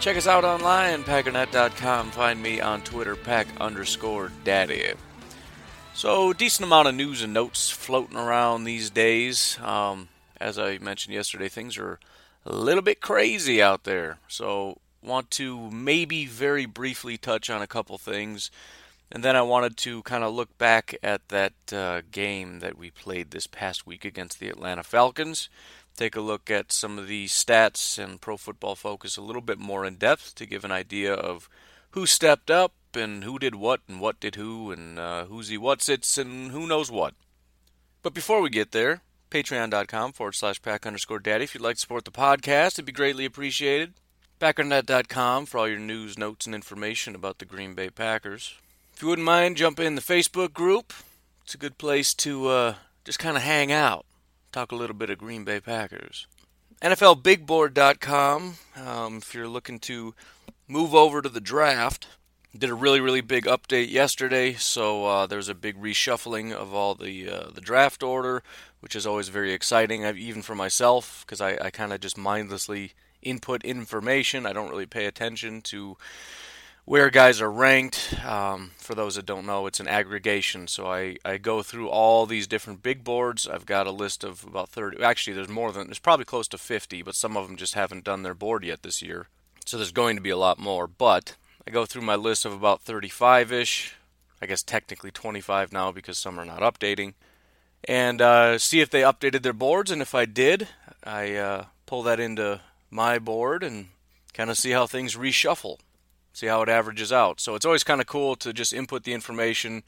Check us out online, packernet.com. Find me on Twitter, pack underscore daddy. So, decent amount of news and notes floating around these days. Um, as I mentioned yesterday, things are a little bit crazy out there. So, want to maybe very briefly touch on a couple things. And then I wanted to kind of look back at that uh, game that we played this past week against the Atlanta Falcons. Take a look at some of the stats and Pro Football Focus a little bit more in depth to give an idea of who stepped up and who did what and what did who and uh, who's he what's it's and who knows what. But before we get there, patreon.com forward slash pack underscore daddy. If you'd like to support the podcast, it'd be greatly appreciated. Packernet.com for all your news, notes, and information about the Green Bay Packers. If you wouldn't mind, jump in the Facebook group. It's a good place to uh, just kind of hang out, talk a little bit of Green Bay Packers. NFLBigBoard.com. Um, if you're looking to move over to the draft, did a really really big update yesterday, so uh, there's a big reshuffling of all the uh, the draft order, which is always very exciting, I've, even for myself, because I, I kind of just mindlessly input information. I don't really pay attention to where guys are ranked. Um, for those that don't know, it's an aggregation. So I, I go through all these different big boards. I've got a list of about 30. Actually, there's more than, there's probably close to 50, but some of them just haven't done their board yet this year. So there's going to be a lot more. But I go through my list of about 35 ish. I guess technically 25 now because some are not updating. And uh, see if they updated their boards. And if I did, I uh, pull that into my board and kind of see how things reshuffle see how it averages out. So it's always kind of cool to just input the information,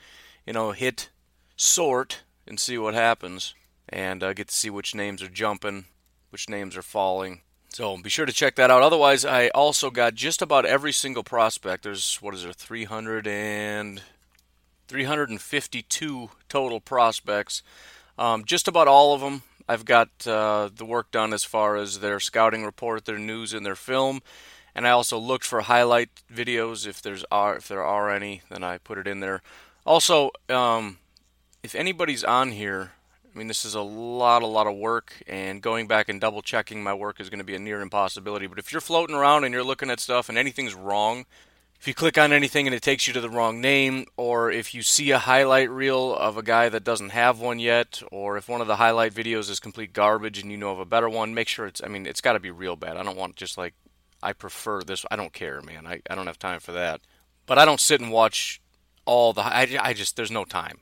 you know, hit sort and see what happens, and uh, get to see which names are jumping, which names are falling. So be sure to check that out. Otherwise, I also got just about every single prospect. There's what is there, 300 and 352 total prospects. Um, just about all of them. I've got uh, the work done as far as their scouting report, their news, and their film and I also looked for highlight videos if there's are if there are any, then I put it in there. Also, um, if anybody's on here, I mean this is a lot, a lot of work, and going back and double checking my work is going to be a near impossibility. But if you're floating around and you're looking at stuff and anything's wrong, if you click on anything and it takes you to the wrong name, or if you see a highlight reel of a guy that doesn't have one yet, or if one of the highlight videos is complete garbage and you know of a better one, make sure it's, I mean, it's got to be real bad. I don't want just like I prefer this. I don't care, man. I, I don't have time for that. But I don't sit and watch all the. I, I just, there's no time.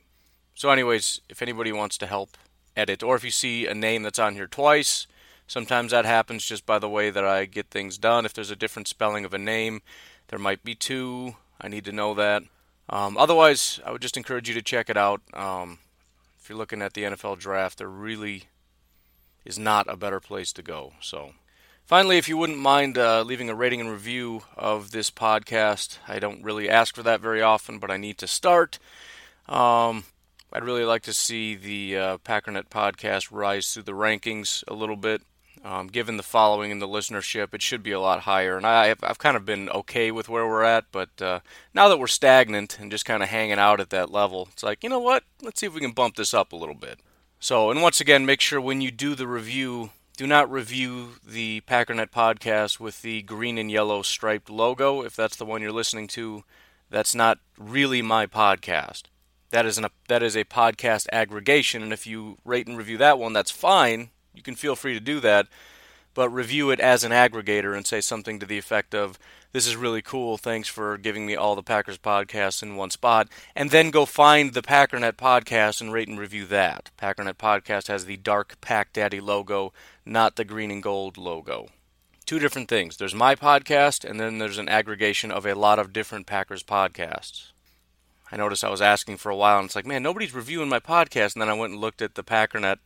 So, anyways, if anybody wants to help edit, or if you see a name that's on here twice, sometimes that happens just by the way that I get things done. If there's a different spelling of a name, there might be two. I need to know that. Um, otherwise, I would just encourage you to check it out. Um, if you're looking at the NFL draft, there really is not a better place to go. So. Finally, if you wouldn't mind uh, leaving a rating and review of this podcast, I don't really ask for that very often, but I need to start. Um, I'd really like to see the uh, Packernet podcast rise through the rankings a little bit. Um, given the following and the listenership, it should be a lot higher. And I, have kind of been okay with where we're at, but uh, now that we're stagnant and just kind of hanging out at that level, it's like, you know what? Let's see if we can bump this up a little bit. So, and once again, make sure when you do the review, do not review the Packernet podcast with the green and yellow striped logo. If that's the one you're listening to, that's not really my podcast. That is an that is a podcast aggregation, and if you rate and review that one, that's fine. You can feel free to do that. But review it as an aggregator and say something to the effect of, This is really cool. Thanks for giving me all the Packers podcasts in one spot. And then go find the Packernet podcast and rate and review that. Packernet podcast has the dark Pack Daddy logo, not the green and gold logo. Two different things. There's my podcast, and then there's an aggregation of a lot of different Packers podcasts. I noticed I was asking for a while, and it's like, man, nobody's reviewing my podcast. And then I went and looked at the Packernet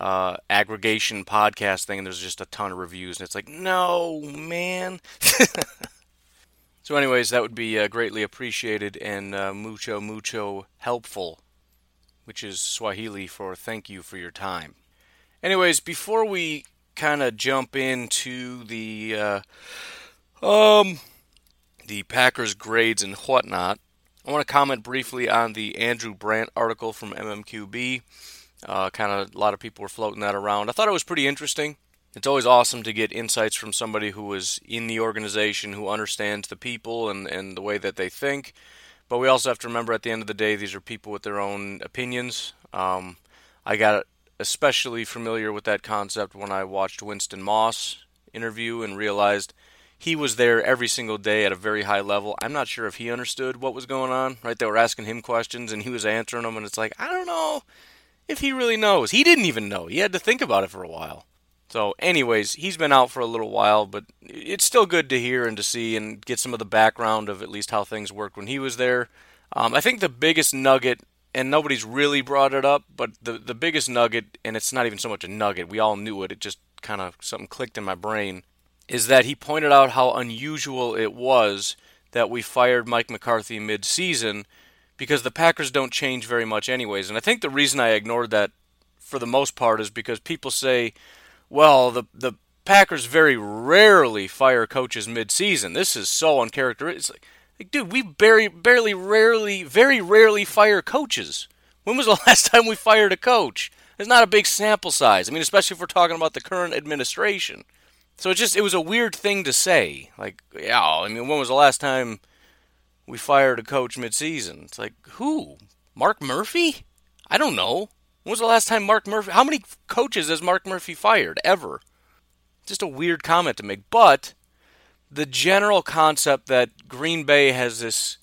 uh, aggregation podcast thing, and there's just a ton of reviews, and it's like, no, man. so, anyways, that would be uh, greatly appreciated and uh, mucho, mucho helpful, which is Swahili for thank you for your time. Anyways, before we kind of jump into the uh, um the Packers grades and whatnot, I want to comment briefly on the Andrew Brandt article from MMQB. Uh, kind of a lot of people were floating that around. I thought it was pretty interesting. It's always awesome to get insights from somebody who is in the organization, who understands the people and, and the way that they think. But we also have to remember at the end of the day, these are people with their own opinions. Um, I got especially familiar with that concept when I watched Winston Moss interview and realized – he was there every single day at a very high level. I'm not sure if he understood what was going on, right? They were asking him questions and he was answering them, and it's like, I don't know if he really knows. He didn't even know. He had to think about it for a while. So, anyways, he's been out for a little while, but it's still good to hear and to see and get some of the background of at least how things worked when he was there. Um, I think the biggest nugget, and nobody's really brought it up, but the the biggest nugget, and it's not even so much a nugget. We all knew it. It just kind of something clicked in my brain is that he pointed out how unusual it was that we fired Mike McCarthy mid-season because the Packers don't change very much anyways. And I think the reason I ignored that for the most part is because people say, well, the the Packers very rarely fire coaches mid-season. This is so uncharacteristic. Like, dude, we barely, barely, rarely, very rarely fire coaches. When was the last time we fired a coach? It's not a big sample size. I mean, especially if we're talking about the current administration. So it just it was a weird thing to say. Like, yeah, I mean, when was the last time we fired a coach mid-season? It's like, who? Mark Murphy? I don't know. When was the last time Mark Murphy? How many coaches has Mark Murphy fired ever? Just a weird comment to make, but the general concept that Green Bay has this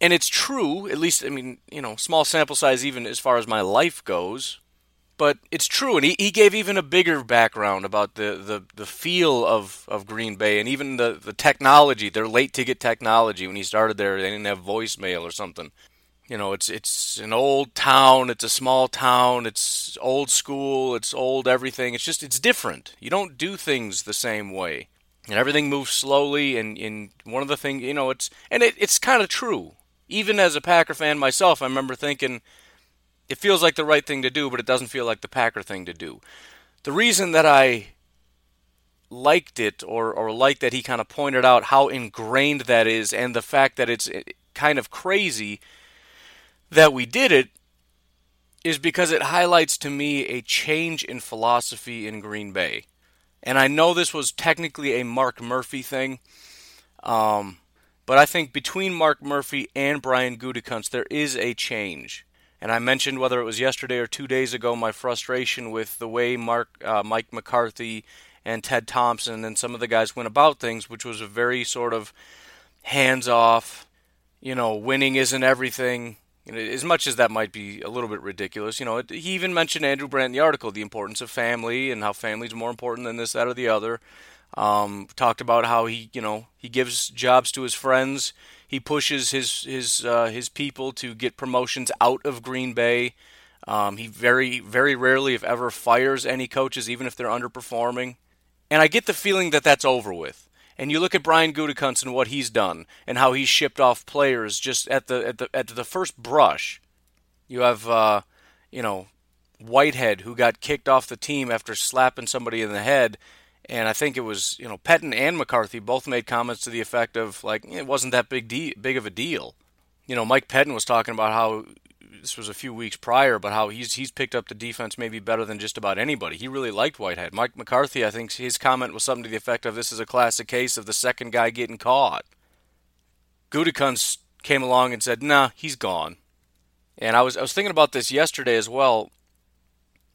and it's true, at least I mean, you know, small sample size even as far as my life goes, but it's true, and he, he gave even a bigger background about the, the, the feel of, of Green Bay and even the, the technology. They're late to get technology. When he started there, they didn't have voicemail or something. You know, it's it's an old town. It's a small town. It's old school. It's old everything. It's just it's different. You don't do things the same way, and everything moves slowly. And, and one of the things, you know, it's and it, it's kind of true. Even as a Packer fan myself, I remember thinking it feels like the right thing to do, but it doesn't feel like the Packer thing to do. The reason that I liked it or, or liked that he kind of pointed out how ingrained that is and the fact that it's kind of crazy that we did it is because it highlights to me a change in philosophy in Green Bay. And I know this was technically a Mark Murphy thing, um, but I think between Mark Murphy and Brian Gutekunst, there is a change. And I mentioned whether it was yesterday or two days ago my frustration with the way Mark, uh, Mike McCarthy and Ted Thompson and some of the guys went about things, which was a very sort of hands off, you know, winning isn't everything. You know, as much as that might be a little bit ridiculous, you know, it, he even mentioned Andrew Brandt in the article, the importance of family and how family's more important than this, that, or the other. Um, talked about how he, you know, he gives jobs to his friends he pushes his his uh, his people to get promotions out of Green Bay. Um, he very very rarely, if ever, fires any coaches, even if they're underperforming. And I get the feeling that that's over with. And you look at Brian Gutekunst and what he's done, and how he's shipped off players just at the at the at the first brush. You have uh, you know Whitehead who got kicked off the team after slapping somebody in the head and I think it was you know Pettine and McCarthy both made comments to the effect of like it wasn't that big de- big of a deal. You know, Mike Pettine was talking about how this was a few weeks prior, but how he's he's picked up the defense maybe better than just about anybody. He really liked Whitehead. Mike McCarthy, I think his comment was something to the effect of this is a classic case of the second guy getting caught. Gutekunst came along and said, "Nah, he's gone." And I was I was thinking about this yesterday as well.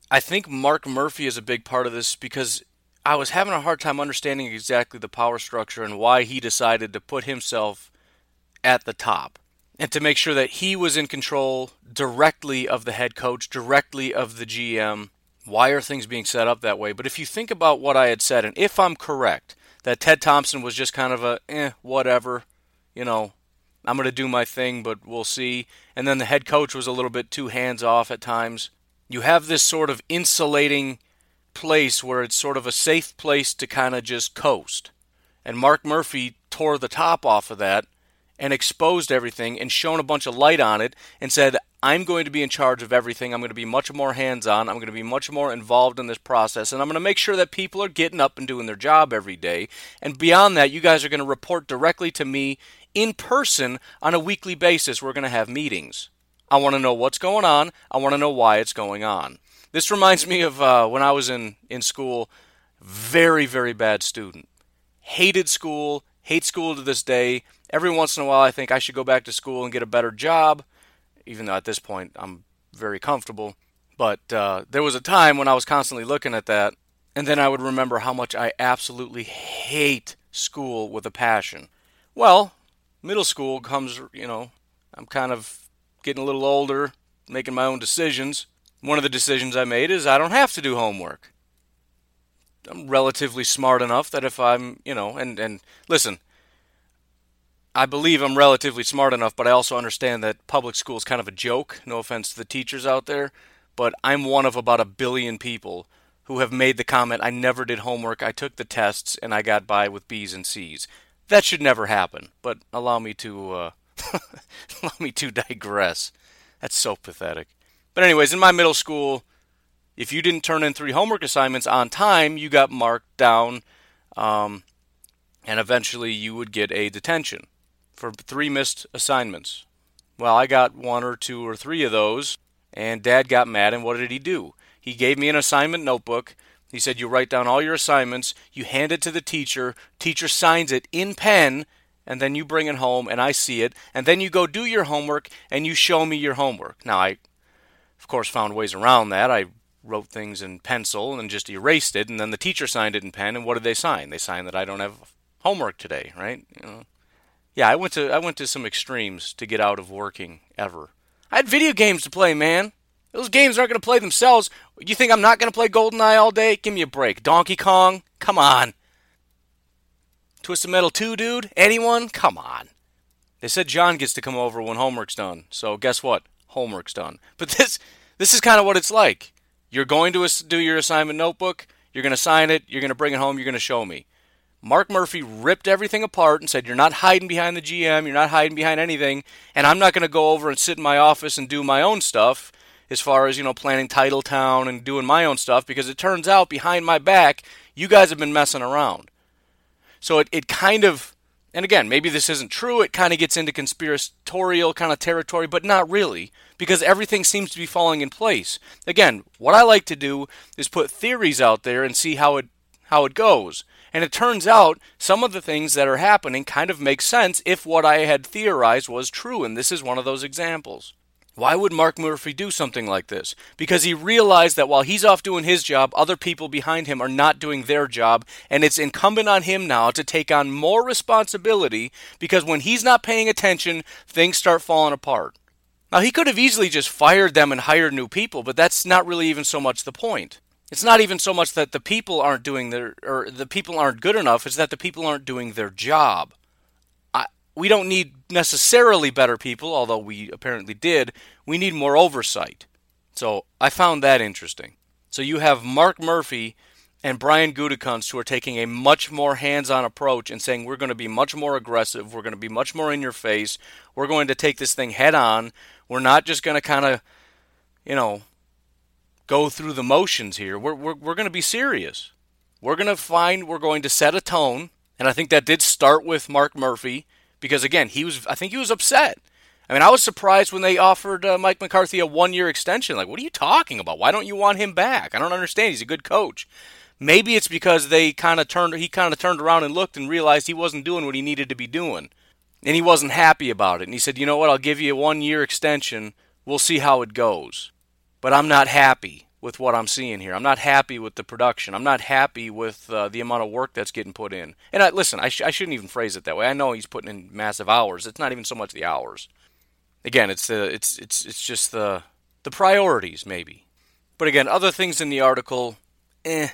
I think Mark Murphy is a big part of this because I was having a hard time understanding exactly the power structure and why he decided to put himself at the top and to make sure that he was in control directly of the head coach, directly of the GM. Why are things being set up that way? But if you think about what I had said, and if I'm correct, that Ted Thompson was just kind of a eh, whatever, you know, I'm going to do my thing, but we'll see. And then the head coach was a little bit too hands off at times. You have this sort of insulating place where it's sort of a safe place to kind of just coast. And Mark Murphy tore the top off of that and exposed everything and shone a bunch of light on it and said, I'm going to be in charge of everything. I'm going to be much more hands on. I'm going to be much more involved in this process. And I'm going to make sure that people are getting up and doing their job every day. And beyond that, you guys are going to report directly to me in person on a weekly basis. We're going to have meetings. I want to know what's going on. I want to know why it's going on. This reminds me of uh, when I was in, in school. Very, very bad student. Hated school, hate school to this day. Every once in a while, I think I should go back to school and get a better job, even though at this point I'm very comfortable. But uh, there was a time when I was constantly looking at that, and then I would remember how much I absolutely hate school with a passion. Well, middle school comes, you know, I'm kind of getting a little older, making my own decisions. One of the decisions I made is I don't have to do homework. I'm relatively smart enough that if I'm, you know, and and listen, I believe I'm relatively smart enough, but I also understand that public school is kind of a joke. No offense to the teachers out there, but I'm one of about a billion people who have made the comment I never did homework, I took the tests, and I got by with B's and C's. That should never happen, but allow me to uh, allow me to digress. That's so pathetic. But anyways, in my middle school, if you didn't turn in three homework assignments on time, you got marked down, um, and eventually you would get a detention for three missed assignments. Well, I got one or two or three of those, and Dad got mad, and what did he do? He gave me an assignment notebook. He said, You write down all your assignments, you hand it to the teacher, teacher signs it in pen, and then you bring it home, and I see it, and then you go do your homework, and you show me your homework. Now, I, of course, found ways around that. I wrote things in pencil and just erased it, and then the teacher signed it in pen. And what did they sign? They signed that I don't have homework today, right? You know. Yeah, I went to I went to some extremes to get out of working ever. I had video games to play, man. Those games aren't going to play themselves. You think I'm not going to play GoldenEye all day? Give me a break. Donkey Kong? Come on. Twisted Metal 2, dude? Anyone? Come on. They said John gets to come over when homework's done. So guess what? Homework's done. But this this is kind of what it's like. You're going to do your assignment notebook, you're going to sign it, you're going to bring it home, you're going to show me. Mark Murphy ripped everything apart and said, You're not hiding behind the GM, you're not hiding behind anything, and I'm not going to go over and sit in my office and do my own stuff as far as, you know, planning Titletown and doing my own stuff because it turns out behind my back, you guys have been messing around. So it, it kind of, and again, maybe this isn't true, it kind of gets into conspiratorial kind of territory, but not really because everything seems to be falling in place. Again, what I like to do is put theories out there and see how it how it goes. And it turns out some of the things that are happening kind of make sense if what I had theorized was true, and this is one of those examples. Why would Mark Murphy do something like this? Because he realized that while he's off doing his job, other people behind him are not doing their job, and it's incumbent on him now to take on more responsibility because when he's not paying attention, things start falling apart. Now, he could have easily just fired them and hired new people, but that's not really even so much the point. It's not even so much that the people aren't doing their, or the people aren't good enough, it's that the people aren't doing their job. We don't need necessarily better people, although we apparently did. We need more oversight. So I found that interesting. So you have Mark Murphy and Brian Gutekunst who are taking a much more hands-on approach and saying we're going to be much more aggressive, we're going to be much more in your face, we're going to take this thing head on, we're not just going to kind of, you know, go through the motions here. We're, we're, we're going to be serious. We're going to find, we're going to set a tone. And I think that did start with Mark Murphy because, again, he was, I think he was upset. I mean, I was surprised when they offered uh, Mike McCarthy a one year extension. Like, what are you talking about? Why don't you want him back? I don't understand. He's a good coach. Maybe it's because they kind of turned, he kind of turned around and looked and realized he wasn't doing what he needed to be doing and he wasn't happy about it. And he said, "You know what? I'll give you a one-year extension. We'll see how it goes." But I'm not happy. With what I'm seeing here. I'm not happy with the production. I'm not happy with uh, the amount of work that's getting put in. And I, listen, I, sh- I shouldn't even phrase it that way. I know he's putting in massive hours. It's not even so much the hours. Again, it's the it's it's it's just the the priorities maybe. But again, other things in the article, eh.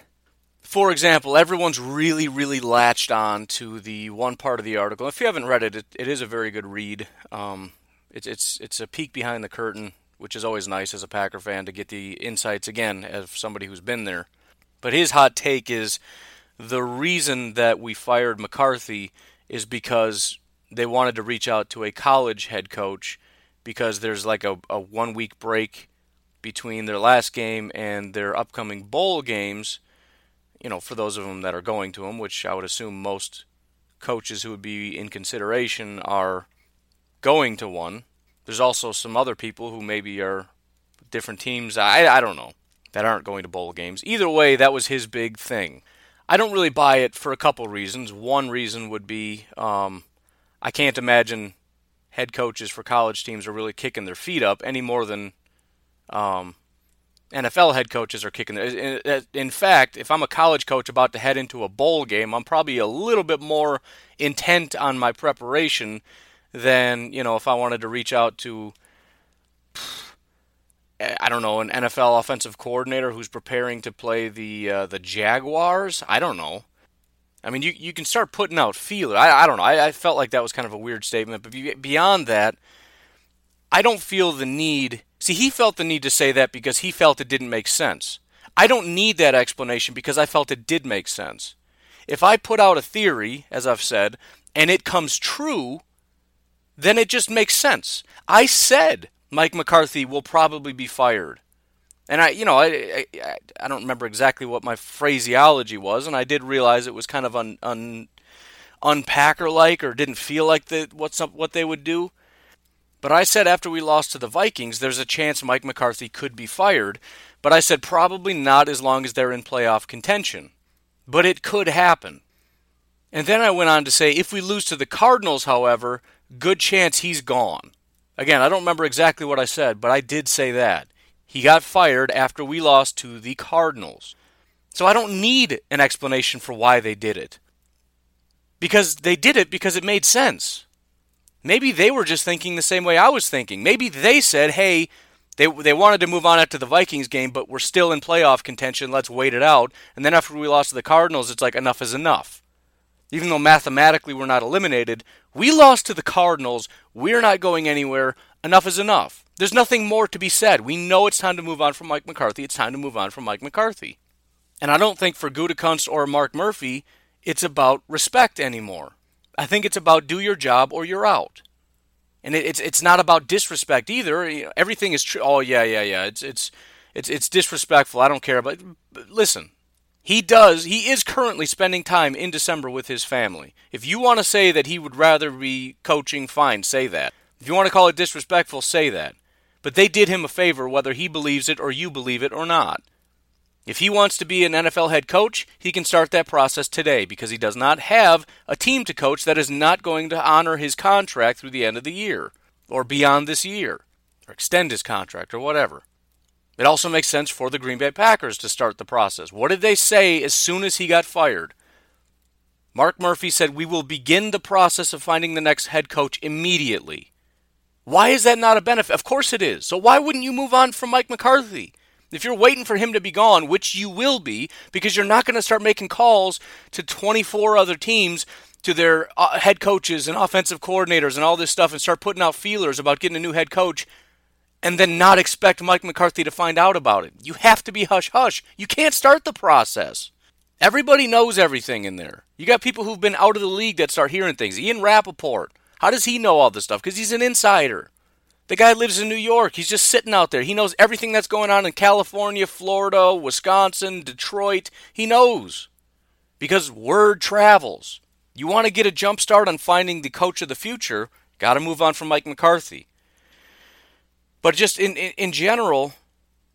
For example, everyone's really, really latched on to the one part of the article. If you haven't read it, it, it is a very good read. Um, it's it's it's a peek behind the curtain which is always nice as a Packer fan to get the insights again as somebody who's been there. But his hot take is the reason that we fired McCarthy is because they wanted to reach out to a college head coach because there's like a, a one week break between their last game and their upcoming bowl games. You know, for those of them that are going to them, which I would assume most coaches who would be in consideration are going to one. There's also some other people who maybe are different teams. I, I don't know that aren't going to bowl games. Either way, that was his big thing. I don't really buy it for a couple reasons. One reason would be um, I can't imagine head coaches for college teams are really kicking their feet up any more than um, NFL head coaches are kicking their. In fact, if I'm a college coach about to head into a bowl game, I'm probably a little bit more intent on my preparation than you know if I wanted to reach out to I don't know an NFL offensive coordinator who's preparing to play the uh, the Jaguars. I don't know. I mean, you you can start putting out feeler. I, I don't know. I, I felt like that was kind of a weird statement, but beyond that, I don't feel the need. See, he felt the need to say that because he felt it didn't make sense. I don't need that explanation because I felt it did make sense. If I put out a theory, as I've said, and it comes true, then it just makes sense. I said Mike McCarthy will probably be fired. And I, you know, I, I, I don't remember exactly what my phraseology was, and I did realize it was kind of un, un unpacker like or didn't feel like the what's up, what they would do. But I said after we lost to the Vikings, there's a chance Mike McCarthy could be fired. But I said probably not as long as they're in playoff contention. But it could happen. And then I went on to say if we lose to the Cardinals, however, good chance he's gone. Again, I don't remember exactly what I said, but I did say that. He got fired after we lost to the Cardinals. So I don't need an explanation for why they did it. Because they did it because it made sense. Maybe they were just thinking the same way I was thinking. Maybe they said, hey, they, they wanted to move on after the Vikings game, but we're still in playoff contention. Let's wait it out. And then after we lost to the Cardinals, it's like enough is enough even though mathematically we're not eliminated, we lost to the Cardinals. We're not going anywhere. Enough is enough. There's nothing more to be said. We know it's time to move on from Mike McCarthy. It's time to move on from Mike McCarthy. And I don't think for Gutekunst or Mark Murphy, it's about respect anymore. I think it's about do your job or you're out. And it's it's not about disrespect either. everything is true. Oh yeah, yeah, yeah. It's it's it's it's disrespectful. I don't care. But, but listen, he does, he is currently spending time in December with his family. If you want to say that he would rather be coaching, fine, say that. If you want to call it disrespectful, say that. But they did him a favor whether he believes it or you believe it or not. If he wants to be an NFL head coach, he can start that process today because he does not have a team to coach that is not going to honor his contract through the end of the year or beyond this year or extend his contract or whatever. It also makes sense for the Green Bay Packers to start the process. What did they say as soon as he got fired? Mark Murphy said, We will begin the process of finding the next head coach immediately. Why is that not a benefit? Of course it is. So why wouldn't you move on from Mike McCarthy? If you're waiting for him to be gone, which you will be, because you're not going to start making calls to 24 other teams, to their uh, head coaches and offensive coordinators and all this stuff, and start putting out feelers about getting a new head coach and then not expect Mike McCarthy to find out about it. You have to be hush hush. You can't start the process. Everybody knows everything in there. You got people who've been out of the league that start hearing things. Ian Rapoport. How does he know all this stuff? Because he's an insider. The guy lives in New York. He's just sitting out there. He knows everything that's going on in California, Florida, Wisconsin, Detroit. He knows. Because word travels. You want to get a jump start on finding the coach of the future, got to move on from Mike McCarthy. But just in, in, in general,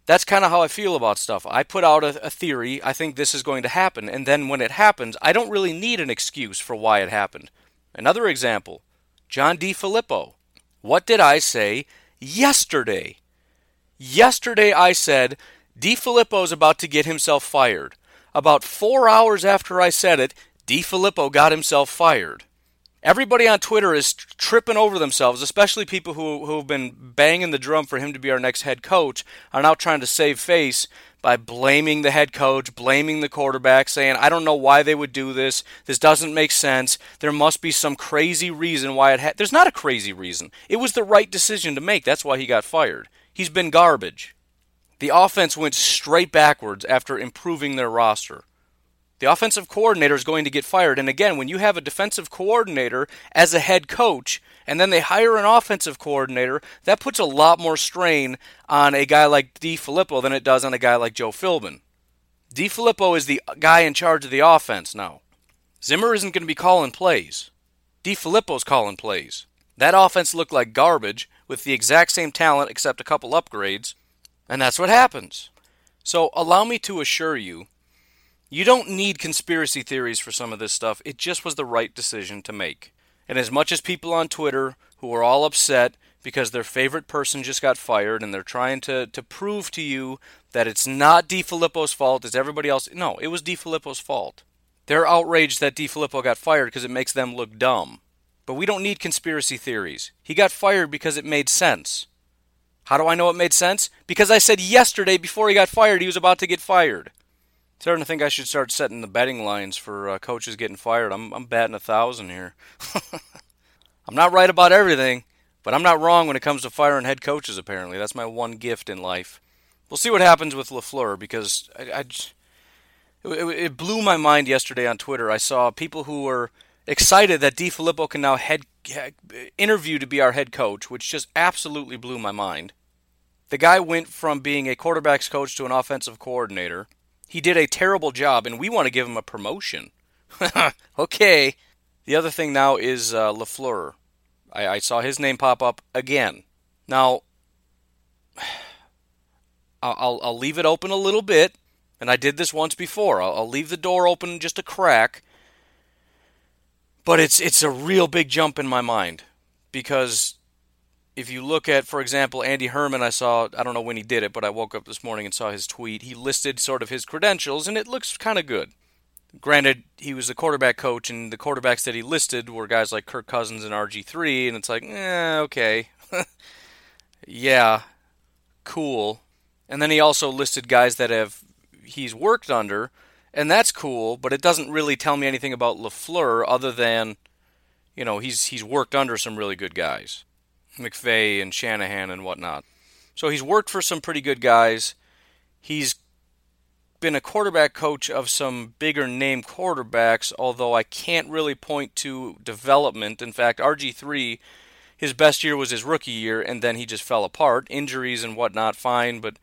that's kind of how I feel about stuff. I put out a, a, theory, I think this is going to happen, and then when it happens, I don't really need an excuse for why it happened. Another example John DeFilippo. What did I say yesterday? Yesterday I said is about to get himself fired. About four hours after I said it, DeFilippo got himself fired. Everybody on Twitter is tripping over themselves, especially people who, who have been banging the drum for him to be our next head coach, are now trying to save face by blaming the head coach, blaming the quarterback, saying, I don't know why they would do this. This doesn't make sense. There must be some crazy reason why it had. There's not a crazy reason. It was the right decision to make. That's why he got fired. He's been garbage. The offense went straight backwards after improving their roster. The offensive coordinator is going to get fired. And again, when you have a defensive coordinator as a head coach, and then they hire an offensive coordinator, that puts a lot more strain on a guy like DeFilippo than it does on a guy like Joe Philbin. DeFilippo is the guy in charge of the offense now. Zimmer isn't going to be calling plays. DeFilippo's calling plays. That offense looked like garbage with the exact same talent except a couple upgrades, and that's what happens. So allow me to assure you you don't need conspiracy theories for some of this stuff. It just was the right decision to make. And as much as people on Twitter who are all upset because their favorite person just got fired and they're trying to, to prove to you that it's not DeFilippo's fault, it's everybody else. No, it was DeFilippo's fault. They're outraged that DeFilippo got fired because it makes them look dumb. But we don't need conspiracy theories. He got fired because it made sense. How do I know it made sense? Because I said yesterday before he got fired he was about to get fired. Starting to think I should start setting the betting lines for uh, coaches getting fired. I'm I'm batting a thousand here. I'm not right about everything, but I'm not wrong when it comes to firing head coaches. Apparently, that's my one gift in life. We'll see what happens with Lafleur because I, I just, it, it, blew my mind yesterday on Twitter. I saw people who were excited that DeFilippo can now head interview to be our head coach, which just absolutely blew my mind. The guy went from being a quarterbacks coach to an offensive coordinator he did a terrible job, and we want to give him a promotion. okay. The other thing now is uh, Lafleur. I, I saw his name pop up again. Now, I'll, I'll leave it open a little bit, and I did this once before. I'll, I'll leave the door open just a crack, but it's it's a real big jump in my mind because if you look at, for example, Andy Herman, I saw, I don't know when he did it, but I woke up this morning and saw his tweet. He listed sort of his credentials, and it looks kind of good. Granted, he was the quarterback coach, and the quarterbacks that he listed were guys like Kirk Cousins and RG3, and it's like, eh, okay. yeah, cool. And then he also listed guys that have he's worked under, and that's cool, but it doesn't really tell me anything about LaFleur other than, you know, he's he's worked under some really good guys. McVay and Shanahan and whatnot. So he's worked for some pretty good guys. He's been a quarterback coach of some bigger name quarterbacks, although I can't really point to development. In fact, RG3, his best year was his rookie year, and then he just fell apart. Injuries and whatnot, fine, but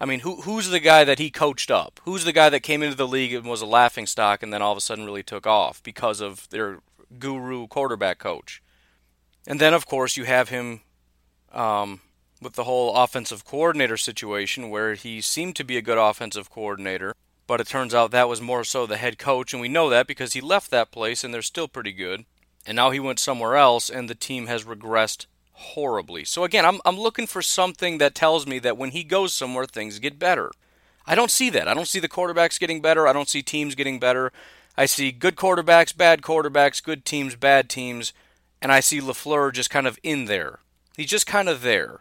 I mean, who who's the guy that he coached up? Who's the guy that came into the league and was a laughing stock and then all of a sudden really took off because of their guru quarterback coach? And then, of course, you have him um, with the whole offensive coordinator situation where he seemed to be a good offensive coordinator, but it turns out that was more so the head coach, and we know that because he left that place and they're still pretty good. And now he went somewhere else, and the team has regressed horribly. So again, I'm I'm looking for something that tells me that when he goes somewhere, things get better. I don't see that. I don't see the quarterbacks getting better. I don't see teams getting better. I see good quarterbacks, bad quarterbacks, good teams, bad teams, and I see LaFleur just kind of in there. He's just kind of there.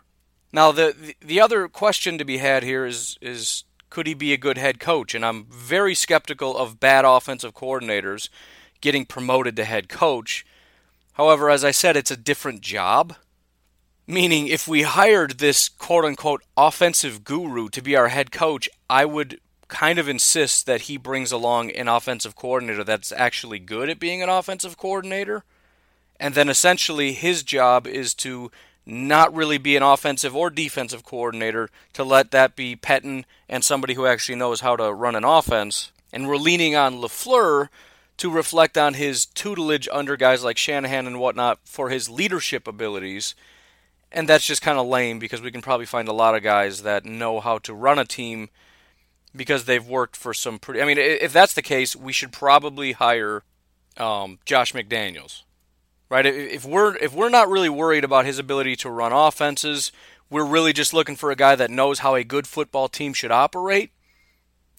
Now the the other question to be had here is is could he be a good head coach? And I'm very skeptical of bad offensive coordinators getting promoted to head coach. However, as I said, it's a different job. Meaning, if we hired this quote unquote offensive guru to be our head coach, I would kind of insist that he brings along an offensive coordinator that's actually good at being an offensive coordinator and then essentially his job is to not really be an offensive or defensive coordinator, to let that be Pettine and somebody who actually knows how to run an offense. And we're leaning on LaFleur to reflect on his tutelage under guys like Shanahan and whatnot for his leadership abilities. And that's just kind of lame because we can probably find a lot of guys that know how to run a team because they've worked for some pretty. I mean, if that's the case, we should probably hire um, Josh McDaniels right? If we're if we're not really worried about his ability to run offenses, we're really just looking for a guy that knows how a good football team should operate,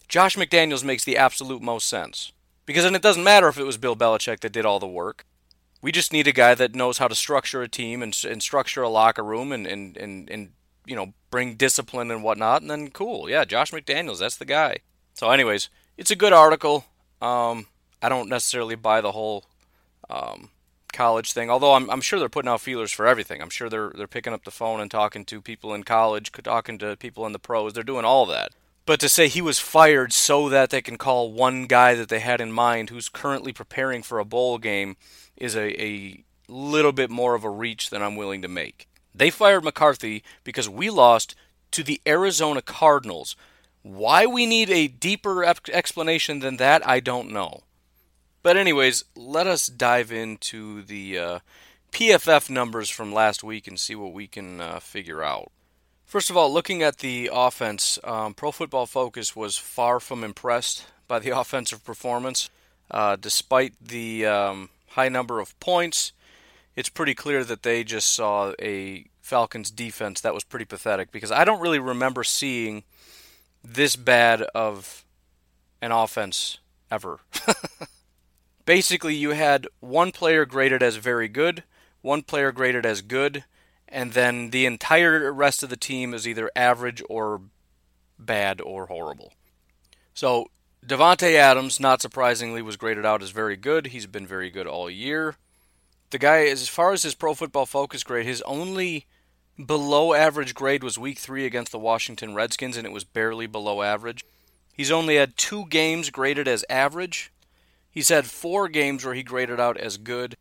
Josh McDaniels makes the absolute most sense. Because then it doesn't matter if it was Bill Belichick that did all the work. We just need a guy that knows how to structure a team and, and structure a locker room and, and, and, and, you know, bring discipline and whatnot. And then cool. Yeah, Josh McDaniels, that's the guy. So, anyways, it's a good article. Um, I don't necessarily buy the whole um, college thing, although I'm, I'm sure they're putting out feelers for everything. I'm sure they're they're picking up the phone and talking to people in college, talking to people in the pros. They're doing all that. But to say he was fired so that they can call one guy that they had in mind who's currently preparing for a bowl game is a, a little bit more of a reach than I'm willing to make. They fired McCarthy because we lost to the Arizona Cardinals. Why we need a deeper explanation than that, I don't know. But, anyways, let us dive into the uh, PFF numbers from last week and see what we can uh, figure out. First of all, looking at the offense, um, Pro Football Focus was far from impressed by the offensive performance. Uh, despite the um, high number of points, it's pretty clear that they just saw a Falcons defense that was pretty pathetic because I don't really remember seeing this bad of an offense ever. Basically, you had one player graded as very good, one player graded as good, and then the entire rest of the team is either average or bad or horrible. So Davante Adams, not surprisingly, was graded out as very good. He's been very good all year. The guy, as far as his Pro Football Focus grade, his only below average grade was Week Three against the Washington Redskins, and it was barely below average. He's only had two games graded as average. He's had four games where he graded out as good,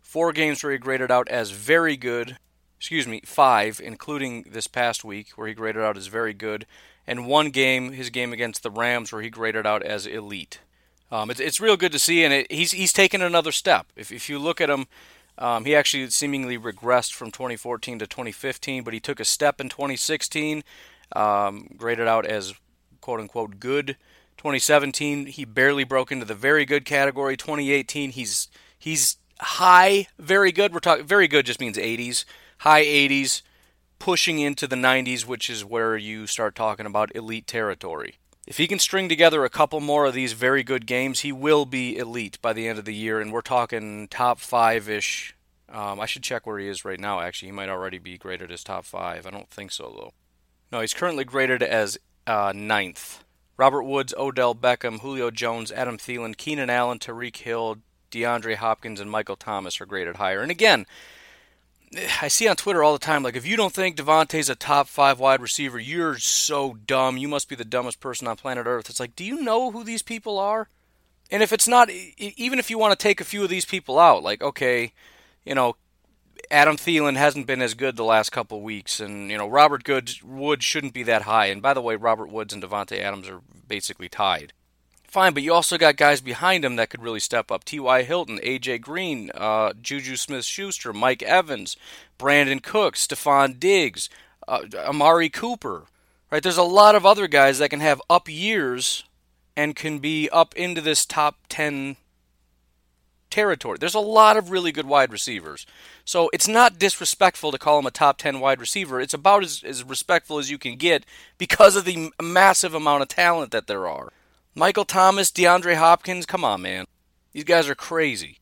four games where he graded out as very good, excuse me, five, including this past week, where he graded out as very good, and one game, his game against the Rams, where he graded out as elite. Um, it's, it's real good to see, and it, he's he's taken another step. If if you look at him, um, he actually seemingly regressed from 2014 to 2015, but he took a step in 2016, um, graded out as quote unquote good. 2017, he barely broke into the very good category. 2018, he's he's high, very good. We're talking very good just means 80s high 80s, pushing into the 90s, which is where you start talking about elite territory. If he can string together a couple more of these very good games, he will be elite by the end of the year, and we're talking top five ish. Um, I should check where he is right now, actually. He might already be graded as top five. I don't think so, though. No, he's currently graded as uh, ninth. Robert Woods, Odell Beckham, Julio Jones, Adam Thielen, Keenan Allen, Tyreek Hill, DeAndre Hopkins, and Michael Thomas are graded higher. And again, I see on Twitter all the time, like, if you don't think Davante's a top five wide receiver, you're so dumb. You must be the dumbest person on planet Earth. It's like, do you know who these people are? And if it's not, even if you want to take a few of these people out, like, okay, you know, Adam Thielen hasn't been as good the last couple weeks, and, you know, Robert Good, Woods shouldn't be that high. And by the way, Robert Woods and Davante Adams are basically tied. Fine, but you also got guys behind him that could really step up. T.Y. Hilton, A.J. Green, uh, Juju Smith Schuster, Mike Evans, Brandin Cooks, Stefon Diggs, uh, Amari Cooper. Right? There's a lot of other guys that can have up years and can be up into this top 10 territory. There's a lot of really good wide receivers. So it's not disrespectful to call him a top 10 wide receiver. It's about as, as respectful as you can get because of the massive amount of talent that there are. Michael Thomas, DeAndre Hopkins, come on, man. These guys are crazy.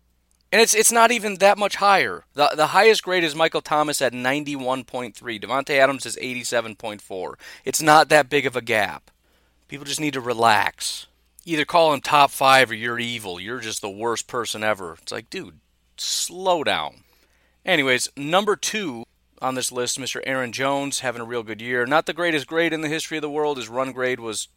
And it's it's not even that much higher. The the highest grade is Michael Thomas at 91.3. Davante Adams is 87.4. It's not that big of a gap. People just need to relax. Either call him top 5 or you're evil. You're just the worst person ever. It's like, dude, slow down. Anyways, number 2 on this list, Mr. Aaron Jones having a real good year. Not the greatest grade in the history of the world. His run grade was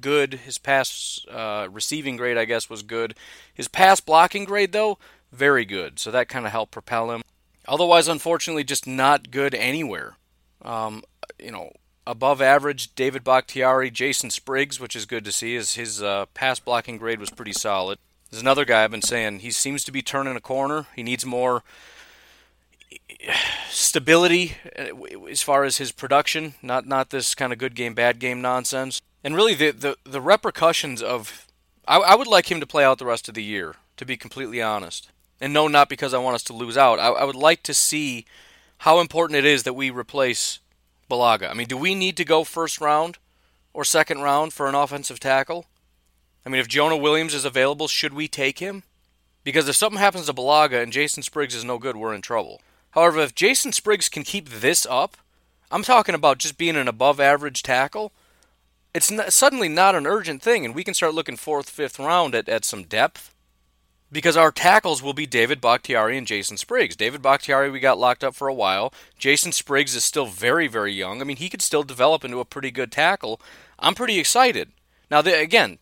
good. His pass uh, receiving grade, I guess, was good. His pass blocking grade, though, very good. So that kind of helped propel him. Otherwise, unfortunately, just not good anywhere. Um, you know, above average, David Bakhtiari, Jason Spriggs, which is good to see. His, his uh, pass blocking grade was pretty solid. There's another guy I've been saying he seems to be turning a corner. He needs more stability uh, as far as his production, not not this kind of good game bad game nonsense. And really, the, the, the repercussions of. I, I would like him to play out the rest of the year, to be completely honest. And no, not because I want us to lose out. I, I would like to see how important it is that we replace Bulaga. I mean, do we need to go first round or second round for an offensive tackle? I mean, if Jonah Williams is available, should we take him? Because if something happens to Bulaga and Jason Spriggs is no good, we're in trouble. However, if Jason Spriggs can keep this up, I'm talking about just being an above average tackle. It's suddenly not an urgent thing, and we can start looking fourth, fifth round at, at some depth. Because our tackles will be David Bakhtiari and Jason Spriggs. David Bakhtiari, we got locked up for a while. Jason Spriggs is still very, very young. I mean, he could still develop into a pretty good tackle. I'm pretty excited. Now, the, again,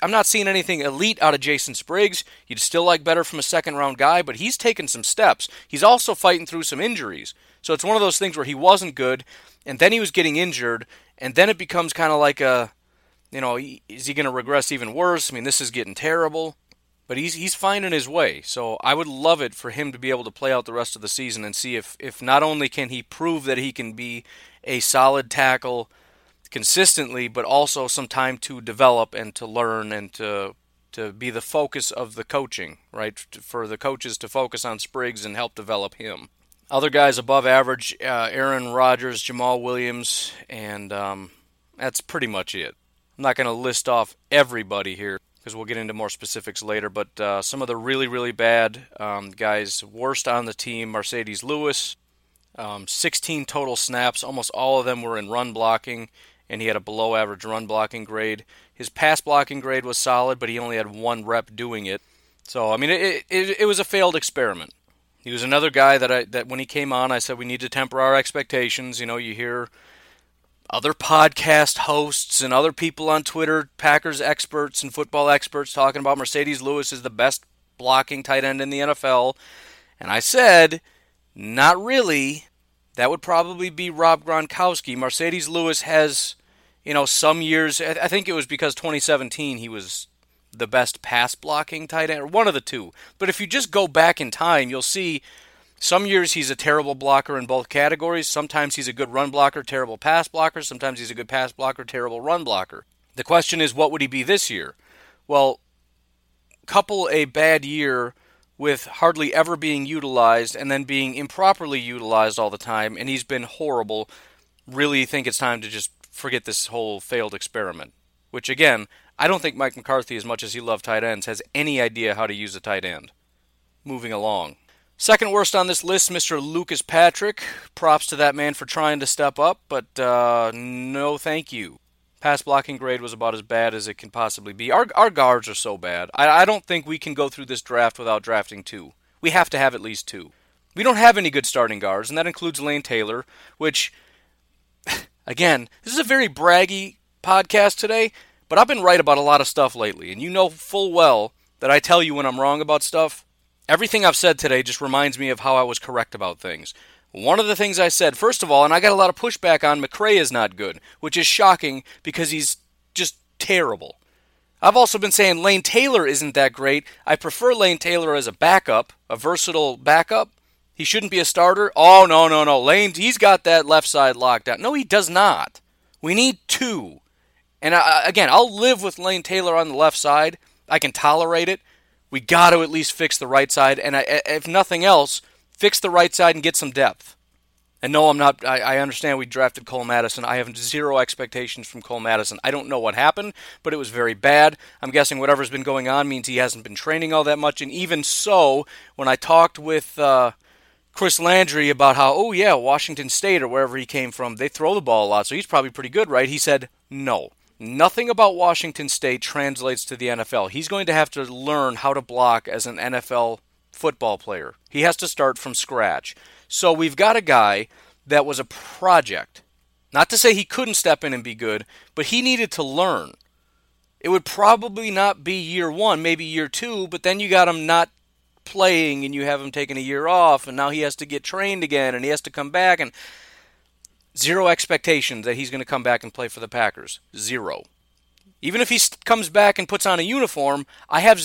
I'm not seeing anything elite out of Jason Spriggs. You'd still like better from a second round guy, but he's taken some steps. He's also fighting through some injuries. So it's one of those things where he wasn't good, and then he was getting injured, and then it becomes kind of like a, you know, is he going to regress even worse? I mean, this is getting terrible. But he's he's finding his way. So I would love it for him to be able to play out the rest of the season and see if, if not only can he prove that he can be a solid tackle consistently, but also some time to develop and to learn and to to be the focus of the coaching, right? For the coaches to focus on Spriggs and help develop him. Other guys above average: uh, Aaron Rodgers, Jamaal Williams, and um, that's pretty much it. I'm not going to list off everybody here because we'll get into more specifics later. But uh, some of the really, really bad um, guys, worst on the team: Marcedes Lewis, um, 16 total snaps. Almost all of them were in run blocking and he had a below average run blocking grade. His pass blocking grade was solid, but he only had one rep doing it. So, I mean, it, it, it was a failed experiment. He was another guy that I that when he came on, I said we need to temper our expectations. You know, you hear other podcast hosts and other people on Twitter, Packers experts and football experts talking about Marcedes Lewis is the best blocking tight end in the NFL. And I said, not really. That would probably be Rob Gronkowski. Marcedes Lewis has you know, some years, I think it was because 2017 he was the best pass blocking tight end, or one of the two. But if you just go back in time, you'll see some years he's a terrible blocker in both categories. Sometimes he's a good run blocker, terrible pass blocker. Sometimes he's a good pass blocker, terrible run blocker. The question is, what would he be this year? Well, couple a bad year with hardly ever being utilized and then being improperly utilized all the time, and he's been horrible. Really think it's time to just forget this whole failed experiment. Which, again, I don't think Mike McCarthy, as much as he loved tight ends, has any idea how to use a tight end. Moving along. Second worst on this list, Mr. Lucas Patrick. Props to that man for trying to step up, but uh, no thank you. Pass blocking grade was about as bad as it can possibly be. Our, our guards are so bad. I, I don't think we can go through this draft without drafting two. We have to have at least two. We don't have any good starting guards, and that includes Lane Taylor, which Again, this is a very braggy podcast today, but I've been right about a lot of stuff lately, and you know full well that I tell you when I'm wrong about stuff. Everything I've said today just reminds me of how I was correct about things. One of the things I said, first of all, and I got a lot of pushback on McCray is not good, which is shocking because he's just terrible. I've also been saying Lane Taylor isn't that great. I prefer Lane Taylor as a backup, a versatile backup, he shouldn't be a starter. Oh, no, no, no. Lane, he's got that left side locked down. No, he does not. We need two. And uh, again, I'll live with Lane Taylor on the left side. I can tolerate it. We got to at least fix the right side. And if nothing else, fix the right side and get some depth. And no, I'm not. I, I, understand we drafted Cole Madison. I have zero expectations from Cole Madison. I don't know what happened, but it was very bad. I'm guessing whatever's been going on means he hasn't been training all that much. And even so, when I talked with uh, Chris Landry about how, oh, yeah, Washington State or wherever he came from, they throw the ball a lot, so he's probably pretty good, right? He said, no. Nothing about Washington State translates to the NFL. He's going to have to learn how to block as an NFL football player. He has to start from scratch. So we've got a guy that was a project. Not to say he couldn't step in and be good, but he needed to learn. It would probably not be year one, maybe year two, but then you got him not playing and you have him taking a year off and now he has to get trained again and he has to come back and zero expectations that he's going to come back and play for the Packers. Zero. Even if he comes back and puts on a uniform, I have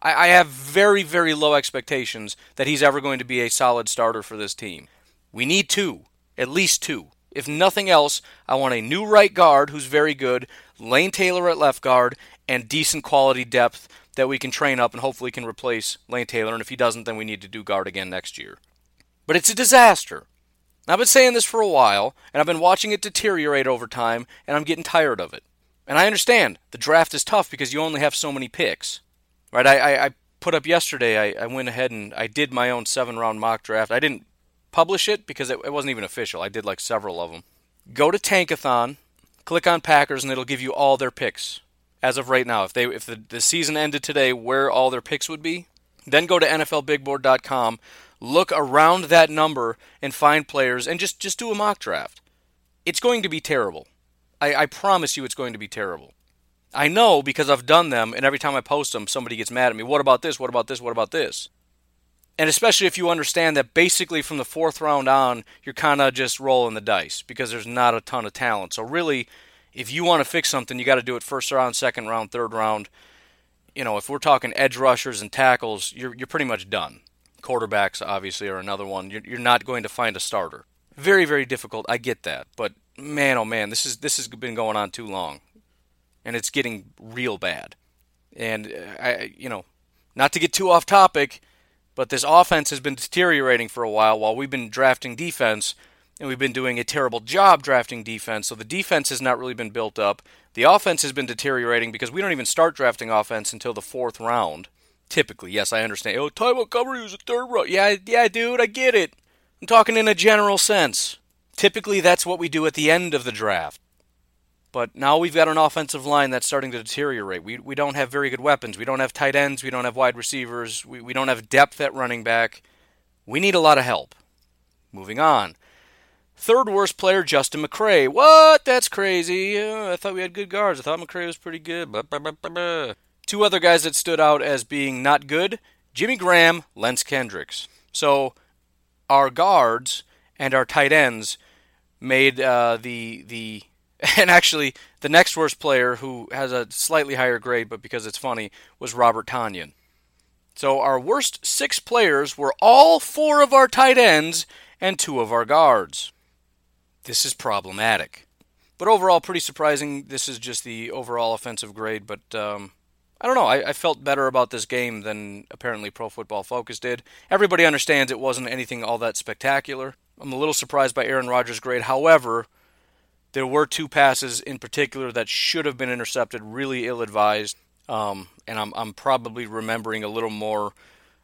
I have very very low expectations that he's ever going to be a solid starter for this team. We need two, at least two. If nothing else, I want a new right guard who's very good, Lane Taylor at left guard, and decent quality depth that we can train up and hopefully can replace Lane Taylor. And if he doesn't, then we need to do guard again next year. But it's a disaster. I've been saying this for a while, and I've been watching it deteriorate over time, and I'm getting tired of it. And I understand the draft is tough because you only have so many picks. Right? I, I, I put up yesterday, I, I went ahead and I did my own seven round mock draft. I didn't publish it because it, it wasn't even official. I did like several of them. Go to Tankathon, click on Packers, and it'll give you all their picks as of right now. If they if the, the season ended today, where all their picks would be. Then go to NFLBigBoard.com, look around that number, and find players, and just just do a mock draft. It's going to be terrible. I, I promise you, it's going to be terrible. I know because I've done them, and every time I post them, somebody gets mad at me. What about this? What about this? What about this? And especially if you understand that basically from the fourth round on, you're kind of just rolling the dice because there's not a ton of talent. So, really, if you want to fix something, you got to do it first round, second round, third round. You know, if we're talking edge rushers and tackles, you're you're pretty much done. Quarterbacks obviously are another one. You're you're not going to find a starter. Very very difficult. I get that, but man oh man, this is this has been going on too long, and it's getting real bad. And uh, I you know, not to get too off topic, but this offense has been deteriorating for a while while we've been drafting defense and we've been doing a terrible job drafting defense. So the defense has not really been built up. The offense has been deteriorating because we don't even start drafting offense until the fourth round. Typically, yes, I understand. Oh, Ty Montgomery was a third round. Yeah, yeah, dude, I get it. I'm talking in a general sense. Typically, that's what we do at the end of the draft. But now we've got an offensive line that's starting to deteriorate. We, we don't have very good weapons. We don't have tight ends. We don't have wide receivers. We, we don't have depth at running back. We need a lot of help. Moving on. Third worst player, Justin McCray. What? That's crazy. Uh, I thought we had good guards. I thought McCray was pretty good. Blah, blah, blah, Two other guys that stood out as being not good Jimmy Graham, Lance Kendricks. So our guards and our tight ends made uh, the the and actually the next worst player who has a slightly higher grade but because it's funny was Robert Tonyan. So our worst six players were all four of our tight ends and two of our guards this is problematic. But overall, pretty surprising. This is just the overall offensive grade, but um, I don't know. I, I, felt better about this game than apparently Pro Football Focus did. Everybody understands it wasn't anything all that spectacular. I'm a little surprised by Aaron Rodgers' grade. However, there were two passes in particular that should have been intercepted, really ill advised. Um, and I'm, I'm probably remembering a little more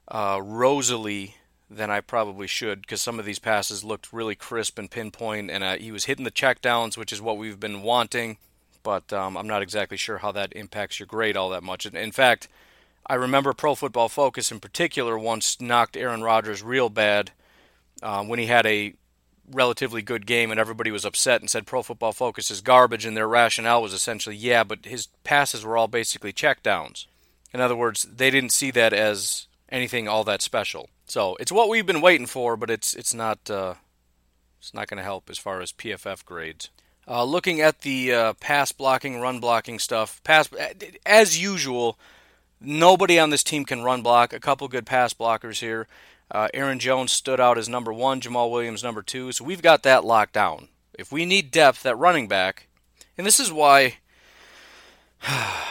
uh, rosily than I probably should because some of these passes looked really crisp and pinpoint, and uh, he was hitting the checkdowns, which is what we've been wanting. But um, I'm not exactly sure how that impacts your grade all that much. In fact, I remember Pro Football Focus in particular once knocked Aaron Rodgers real bad um, when he had a relatively good game and everybody was upset and said Pro Football Focus is garbage, and their rationale was essentially, yeah, but his passes were all basically checkdowns. In other words, they didn't see that as anything all that special. So it's what we've been waiting for, but it's it's not uh, it's not going to help as far as PFF grades. Uh, looking at the uh, pass blocking, run blocking stuff, pass as usual. Nobody on this team can run block. A couple good pass blockers here. Uh, Aaron Jones stood out as number one, Jamaal Williams number two. So we've got that locked down. If we need depth at running back, and this is why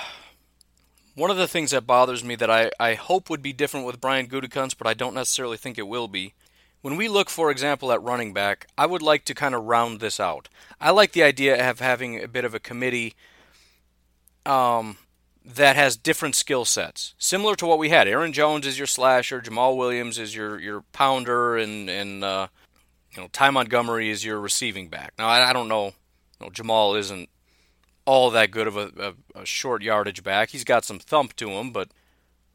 One of the things that bothers me that I, I hope would be different with Brian Gutekunst, but I don't necessarily think it will be. When we look, for example, at running back, I would like to kind of round this out. I like the idea of having a bit of a committee um, that has different skill sets, similar to what we had. Aaron Jones is your slasher, Jamaal Williams is your your pounder, and and uh, you know Ty Montgomery is your receiving back. Now I, I don't know, you know, Jamaal isn't all that good of a, a, a short yardage back. He's got some thump to him, but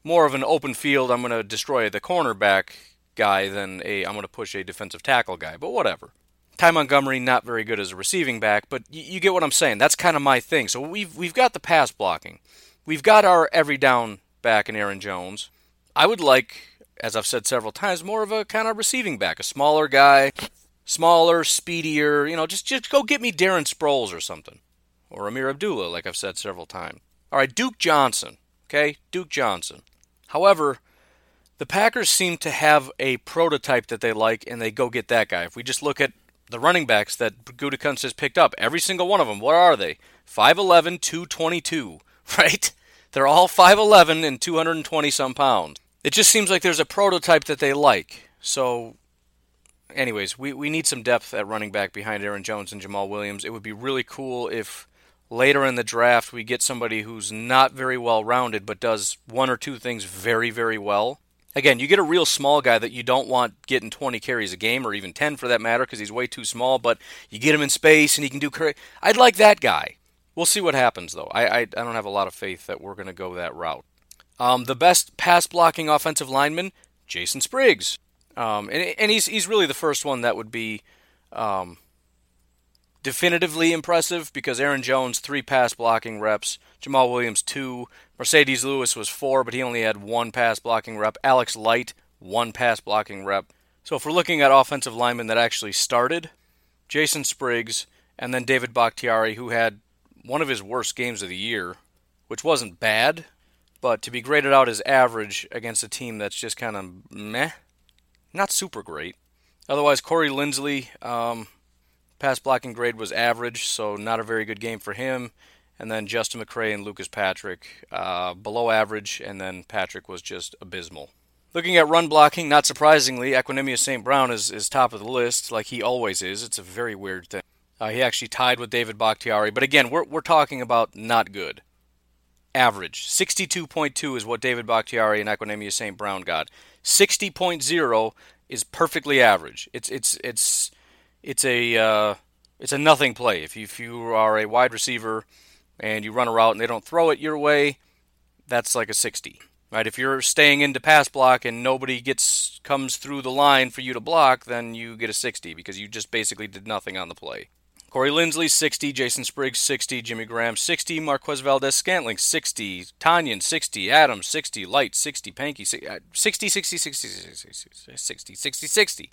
more of an open field. I'm going to destroy the cornerback guy than a I'm going to push a defensive tackle guy. But whatever. Ty Montgomery not very good as a receiving back, but y- you get what I'm saying. That's kind of my thing. So we've we've got the pass blocking, we've got our every down back in Aaron Jones. I would like, as I've said several times, more of a kind of receiving back, a smaller guy, smaller, speedier. You know, just just go get me Darren Sproles or something or Ameer Abdullah, like I've said several times. All right, Duke Johnson. Okay, Duke Johnson. However, the Packers seem to have a prototype that they like, and they go get that guy. If we just look at the running backs that Gutekunst has picked up, every single one of them, what are they? 5'11", 222, right? They're all 5'11 and 220 some pounds. It just seems like there's a prototype that they like. So anyways, we, we need some depth at running back behind Aaron Jones and Jamaal Williams. It would be really cool if later in the draft we get somebody who's not very well rounded but does one or two things very, very well. Again, you get a real small guy that you don't want getting 20 carries a game or even 10 for that matter because he's way too small, but you get him in space and he can do. Cur- I'd like that guy. We'll see what happens though. I, I, I don't have a lot of faith that we're going to go that route. Um, the best pass blocking offensive lineman, Jason Spriggs. Um, and, and he's he's really the first one that would be um, definitively impressive because Aaron Jones three pass blocking reps, Jamaal Williams two, Marcedes Lewis was four, but he only had one pass blocking rep. Alex Light one pass blocking rep. So if we're looking at offensive linemen that actually started, Jason Spriggs and then David Bakhtiari, who had one of his worst games of the year, which wasn't bad, but to be graded out as average against a team that's just kind of meh, not super great. Otherwise, Corey Linsley, um, pass blocking grade was average, so not a very good game for him. And then Justin McCray and Lucas Patrick, uh, below average, and then Patrick was just abysmal. Looking at run blocking, not surprisingly, Equanimeous St. Brown is, is top of the list, like he always is. It's a very weird thing. Uh, he actually tied with David Bakhtiari, but again, we're, we're talking about not good. Average. 62.2 is what David Bakhtiari and Equanimeous St. Brown got. 60.0 is perfectly average. It's it's it's it's a uh, it's a nothing play. If you, if you are a wide receiver and you run a route and they don't throw it your way, that's like a 60. Right? If you're staying into pass block and nobody gets comes through the line for you to block, then you get a 60 because you just basically did nothing on the play. Corey Linsley, 60. Jason Spriggs, 60. Jimmy Graham, 60. Marquez Valdes Scantling, 60. Tonyan, 60. Adams, 60. Light, 60. Pankey, uh, 60, 60, 60, 60, 60, 60, 60.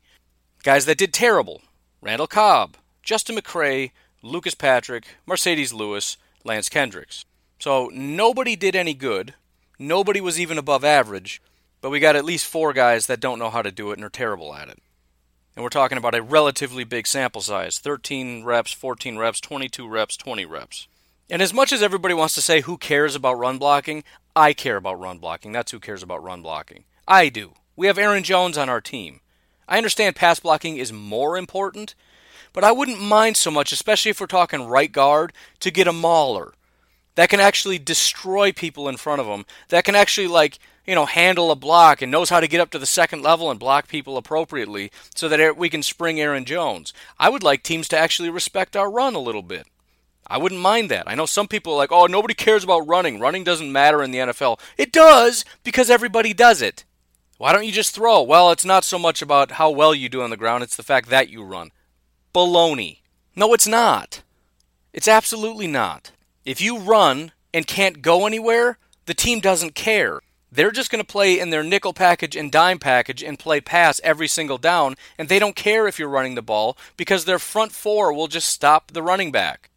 Guys that did terrible. Randall Cobb, Justin McCray, Lucas Patrick, Marcedes Lewis, Lance Kendricks. So nobody did any good. Nobody was even above average. But we got at least four guys that don't know how to do it and are terrible at it. And we're talking about a relatively big sample size 13 reps, 14 reps, 22 reps, 20 reps. And as much as everybody wants to say who cares about run blocking, I care about run blocking. That's who cares about run blocking. I do. We have Aaron Jones on our team. I understand pass blocking is more important, but I wouldn't mind so much, especially if we're talking right guard, to get a mauler that can actually destroy people in front of them, that can actually, like, you know, handle a block and knows how to get up to the second level and block people appropriately so that we can spring Aaron Jones. I would like teams to actually respect our run a little bit. I wouldn't mind that. I know some people are like, oh, nobody cares about running. Running doesn't matter in the NFL. It does because everybody does it. Why don't you just throw? Well, it's not so much about how well you do on the ground, it's the fact that you run. Baloney. No, it's not. It's absolutely not. If you run and can't go anywhere, the team doesn't care. They're just going to play in their nickel package and dime package and play pass every single down, and they don't care if you're running the ball because their front four will just stop the running back.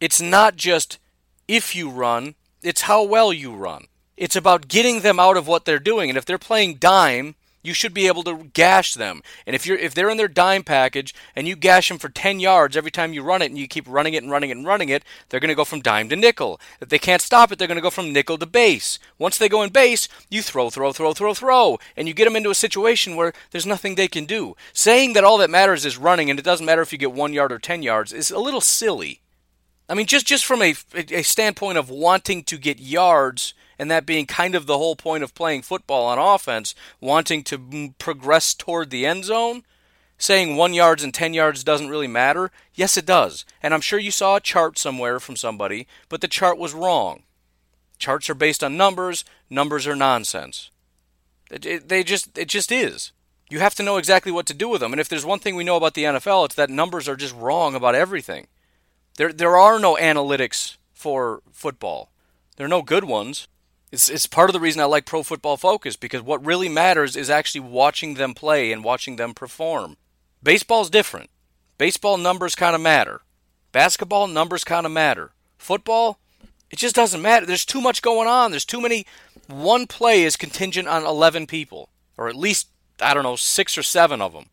It's not just if you run, it's how well you run. It's about getting them out of what they're doing. And if they're playing dime, you should be able to gash them. And if you're if they're in their dime package and you gash them for 10 yards every time you run it and you keep running it and running it and running it, they're going to go from dime to nickel. If they can't stop it, they're going to go from nickel to base. Once they go in base, you throw, throw, throw, throw, throw, and you get them into a situation where there's nothing they can do. Saying that all that matters is running and it doesn't matter if you get 1 yard or 10 yards is a little silly. I mean, just just from a, a standpoint of wanting to get yards and that being kind of the whole point of playing football on offense, wanting to progress toward the end zone, saying one yards and 10 yards doesn't really matter? Yes, it does. And I'm sure you saw a chart somewhere from somebody, but the chart was wrong. Charts are based on numbers, numbers are nonsense. It, it, they just it just is. You have to know exactly what to do with them. And if there's one thing we know about the NFL, it's that numbers are just wrong about everything. There there are no analytics for football. There are no good ones. It's, it's part of the reason I like Pro Football Focus because what really matters is actually watching them play and watching them perform. Baseball's different. Baseball numbers kind of matter. Basketball numbers kind of matter. Football, it just doesn't matter. There's too much going on. There's too many. One play is contingent on 11 people, or at least, I don't know, six or seven of them.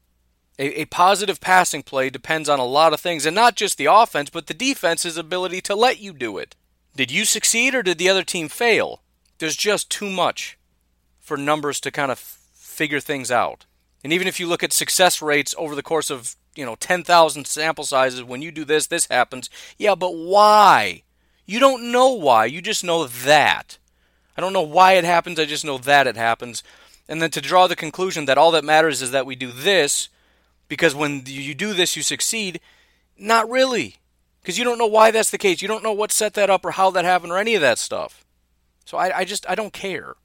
A, a, positive passing play depends on a lot of things, and not just the offense, but the defense's ability to let you do it. Did you succeed or did the other team fail? There's just too much for numbers to kind of figure things out. And even if you look at success rates over the course of, you know, 10,000 sample sizes, when you do this, this happens. Yeah, but why? You don't know why. You just know that. I don't know why it happens. I just know that it happens. And then to draw the conclusion that all that matters is that we do this because when you do this, you succeed. Not really. Because you don't know why that's the case. You don't know what set that up or how that happened or any of that stuff. So I, I just, I don't care.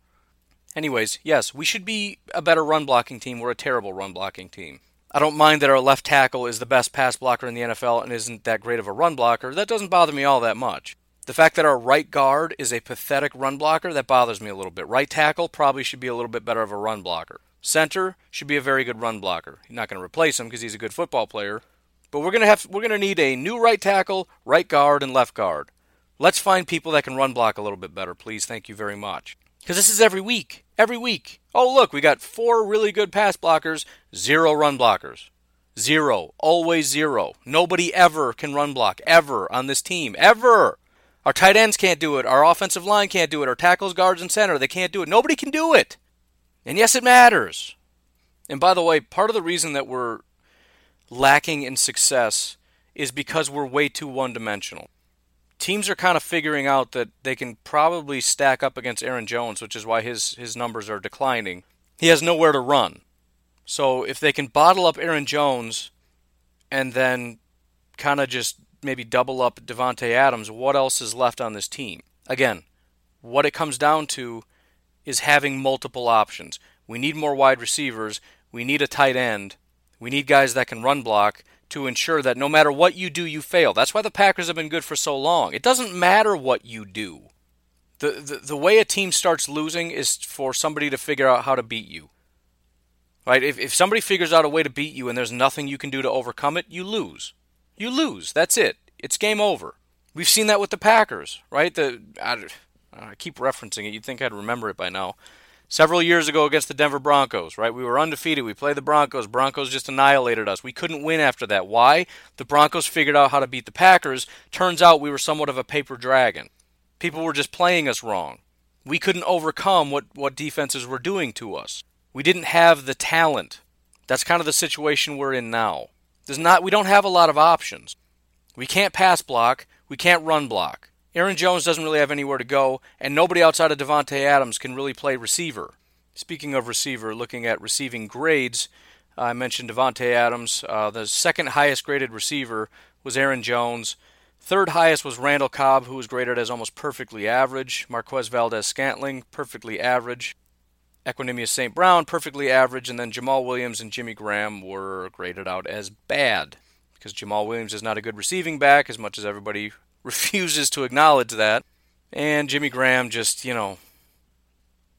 Anyways, yes, we should be a better run blocking team. We're a terrible run blocking team. I don't mind that our left tackle is the best pass blocker in the NFL and isn't that great of a run blocker. That doesn't bother me all that much. The fact that our right guard is a pathetic run blocker, that bothers me a little bit. Right tackle probably should be a little bit better of a run blocker. Center should be a very good run blocker. You're not going to replace him because he's a good football player, but we're going to have we're going to need a new right tackle, right guard and left guard. Let's find people that can run block a little bit better, please. Thank you very much. Because this is every week. Every week. Oh, look, we got four really good pass blockers, zero run blockers. Zero. Always zero. Nobody ever can run block, ever, on this team. Ever. Our tight ends can't do it. Our offensive line can't do it. Our tackles, guards, and center, they can't do it. Nobody can do it. And yes, it matters. And by the way, part of the reason that we're lacking in success is because we're way too one dimensional teams are kind of figuring out that they can probably stack up against Aaron Jones, which is why his his numbers are declining. He has nowhere to run. So if they can bottle up Aaron Jones and then kind of just maybe double up Davante Adams, what else is left on this team? Again, what it comes down to is having multiple options. We need more wide receivers, we need a tight end, we need guys that can run block, to ensure that no matter what you do, you fail. That's why the Packers have been good for so long. It doesn't matter what you do. The, the, the way a team starts losing is for somebody to figure out how to beat you. Right? If, if somebody figures out a way to beat you and there's nothing you can do to overcome it, you lose. You lose. That's it. It's game over. We've seen that with the Packers, right? The I, I keep referencing it. You'd think I'd remember it by now several years ago against the Denver Broncos, right? We were undefeated. We played the Broncos. Broncos just annihilated us. We couldn't win after that. Why? The Broncos figured out how to beat the Packers. Turns out we were somewhat of a paper dragon. People were just playing us wrong. We couldn't overcome what, what defenses were doing to us. We didn't have the talent. That's kind of the situation we're in now. There's not we don't have a lot of options. We can't pass block, we can't run block. Aaron Jones doesn't really have anywhere to go, and nobody outside of Davante Adams can really play receiver. Speaking of receiver, looking at receiving grades, I mentioned Davante Adams. Uh, the second highest graded receiver was Aaron Jones. Third highest was Randall Cobb, who was graded as almost perfectly average. Marquez Valdes Scantling, perfectly average. Equanimeous St. Brown, perfectly average. And then Jamaal Williams and Jimmy Graham were graded out as bad because Jamaal Williams is not a good receiving back as much as everybody refuses to acknowledge that. And Jimmy Graham just, you know,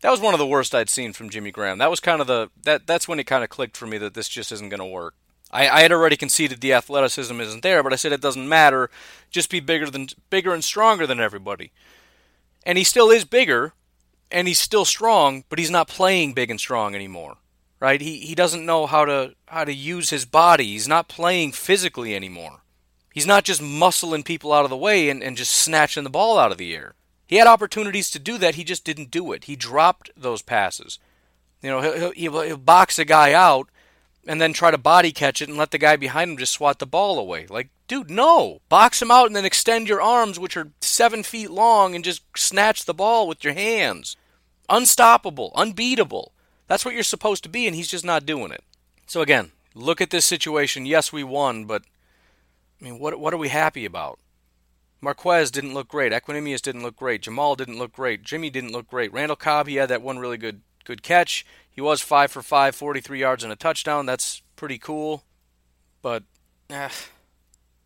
that was one of the worst I'd seen from Jimmy Graham. That was kind of the that that's when it kind of clicked for me that this just isn't going to work. I, I had already conceded the athleticism isn't there, but I said it doesn't matter. Just be bigger than bigger and stronger than everybody. And he still is bigger, and he's still strong, but he's not playing big and strong anymore. Right? He he doesn't know how to how to use his body. He's not playing physically anymore. He's not just muscling people out of the way and, and just snatching the ball out of the air. He had opportunities to do that. He just didn't do it. He dropped those passes. You know, he'll, he'll, he'll box a guy out and then try to body catch it and let the guy behind him just swat the ball away. Like, dude, no. Box him out and then extend your arms, which are seven feet long, and just snatch the ball with your hands. Unstoppable, unbeatable. That's what you're supposed to be, and he's just not doing it. So, again, look at this situation. Yes, we won, but I mean, what what are we happy about? Marquez didn't look great. Equanimeous didn't look great. Jamaal didn't look great. Jimmy didn't look great. Randall Cobb, he had that one really good good catch. He was five for five, 43 yards and a touchdown. That's pretty cool, but eh,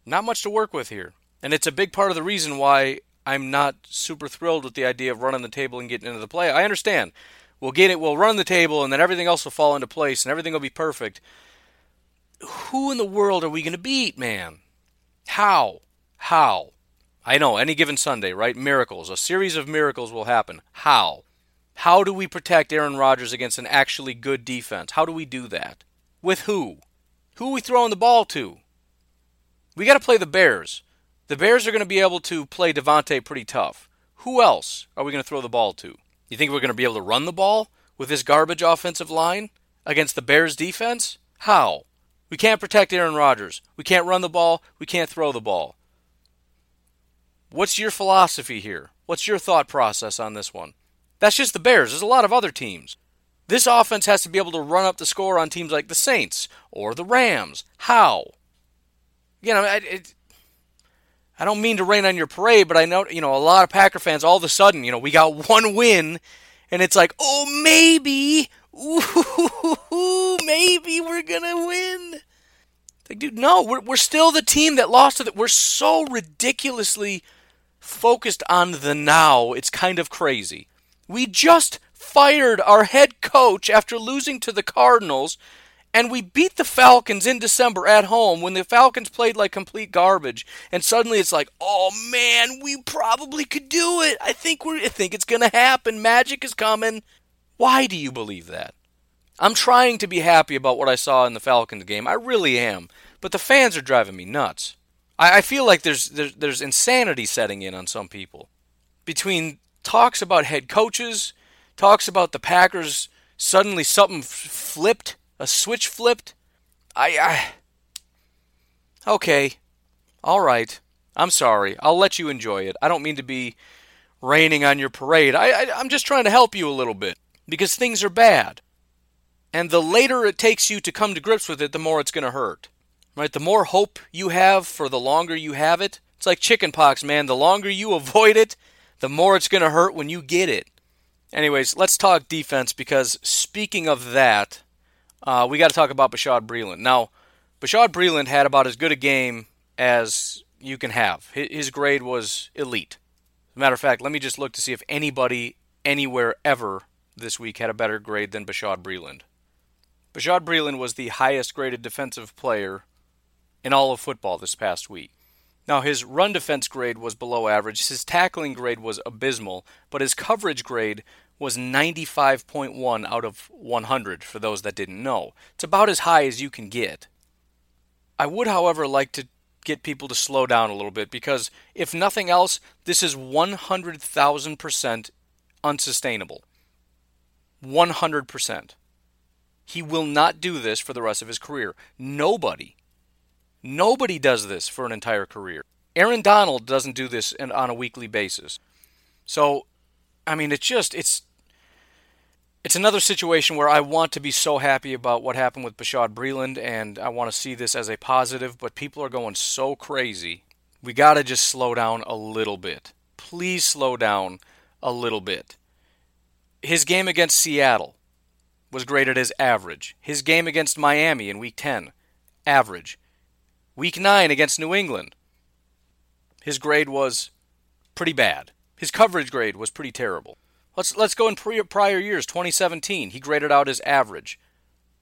not much to work with here. And it's a big part of the reason why I'm not super thrilled with the idea of running the table and getting into the play. I understand. We'll get it. We'll run the table, and then everything else will fall into place, and everything will be perfect. Who in the world are we going to beat, man? How? How? I know, any given Sunday, right? Miracles. A series of miracles will happen. How? How do we protect Aaron Rodgers against an actually good defense? How do we do that? With who? Who are we throwing the ball to? We got to play the Bears. The Bears are going to be able to play Davante pretty tough. Who else are we going to throw the ball to? You think we're going to be able to run the ball with this garbage offensive line? against the Bears defense? How? We can't protect Aaron Rodgers. We can't run the ball. We can't throw the ball. What's your philosophy here? What's your thought process on this one? That's just the Bears. There's a lot of other teams. This offense has to be able to run up the score on teams like the Saints or the Rams. How? You know, it, I don't mean to rain on your parade, but I know you know a lot of Packer fans. All of a sudden, you know, we got one win, and it's like, oh, maybe, ooh, maybe we're gonna win. Like, dude, no, we're we're still the team that lost to the. We're so ridiculously focused on the now. It's kind of crazy. We just fired our head coach after losing to the Cardinals, and we beat the Falcons in December at home when the Falcons played like complete garbage. And suddenly it's like, oh man, we probably could do it. I think we're, I think it's gonna happen. Magic is coming. Why do you believe that? I'm trying to be happy about what I saw in the Falcons game. I really am. But the fans are driving me nuts. I, I feel like there's, there's there's insanity setting in on some people. Between talks about head coaches, talks about the Packers suddenly something flipped, a switch flipped. I, I okay, all right. I'm sorry. I'll let you enjoy it. I don't mean to be raining on your parade. I, I I'm just trying to help you a little bit because things are bad. And the later it takes you to come to grips with it, the more it's going to hurt. Right? The more hope you have for the longer you have it. It's like chickenpox, man. The longer you avoid it, the more it's going to hurt when you get it. Anyways, let's talk defense because speaking of that, uh, we got to talk about Bashaud Breeland. Now, Bashaud Breeland had about as good a game as you can have. His grade was elite. Matter of fact, let me just look to see if anybody anywhere ever this week had a better grade than Bashaud Breeland. Bashaud Breeland was the highest graded defensive player in all of football this past week. Now, his run defense grade was below average, his tackling grade was abysmal, but his coverage grade was 95.1 out of 100 for those that didn't know. It's about as high as you can get. I would, however, like to get people to slow down a little bit because, if nothing else, this is 100,000% unsustainable. 100%. He will not do this for the rest of his career. Nobody Nobody does this for an entire career. Aaron Donald doesn't do this on a weekly basis. So, I mean, it's just it's it's another situation where I want to be so happy about what happened with Bashaud Breeland, and I want to see this as a positive. But people are going so crazy. We got to just slow down a little bit. Please slow down a little bit. His game against Seattle was graded as average. His game against Miami in Week 10, average. Week 9 against New England, his grade was pretty bad. His coverage grade was pretty terrible. Let's let's go in pre- prior years. 2017, he graded out as average.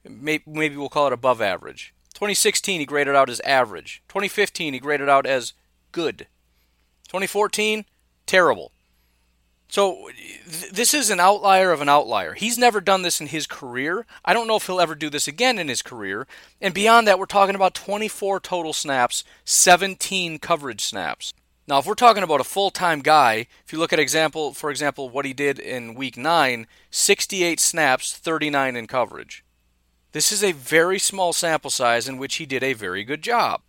Maybe, maybe we'll call it above average. 2016, he graded out as average. 2015, he graded out as good. 2014, terrible. So th- this is an outlier of an outlier. He's never done this in his career. I don't know if he'll ever do this again in his career. And beyond that, we're talking about 24 total snaps, 17 coverage snaps. Now, if we're talking about a full-time guy, if you look at example, for example, what he did in week 9, 68 snaps, 39 in coverage. This is a very small sample size in which he did a very good job.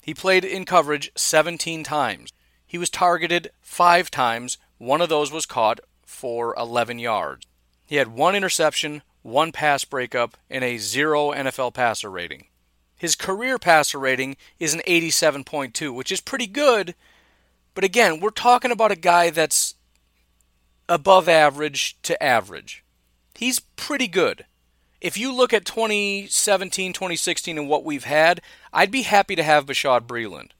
He played in coverage 17 times. He was targeted 5 times one of those was caught for 11 yards. He had one interception, one pass breakup, and a zero NFL passer rating. His career passer rating is an 87.2, which is pretty good. But again, we're talking about a guy that's above average to average. He's pretty good. If you look at 2017, 2016, and what we've had, I'd be happy to have Bashaud Breeland.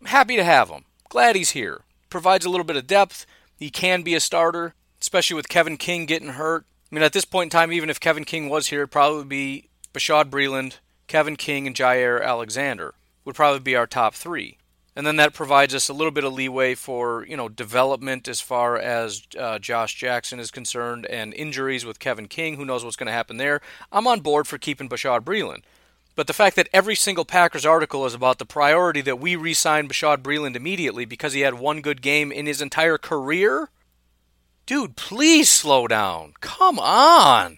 I'm happy to have him. Glad he's here. Provides a little bit of depth, he can be a starter, especially with Kevin King getting hurt. I mean, at this point in time, even if Kevin King was here, it'd probably be Bashaud Breeland, Kevin King, and Jaire Alexander would probably be our top three. And then that provides us a little bit of leeway for you know development as far as uh, Josh Jackson is concerned, and injuries with Kevin King. Who knows what's going to happen there? I'm on board for keeping Bashaud Breeland. But the fact that every single Packers article is about the priority that we re sign Bashaud Breeland immediately because he had one good game in his entire career? Dude, please slow down. Come on.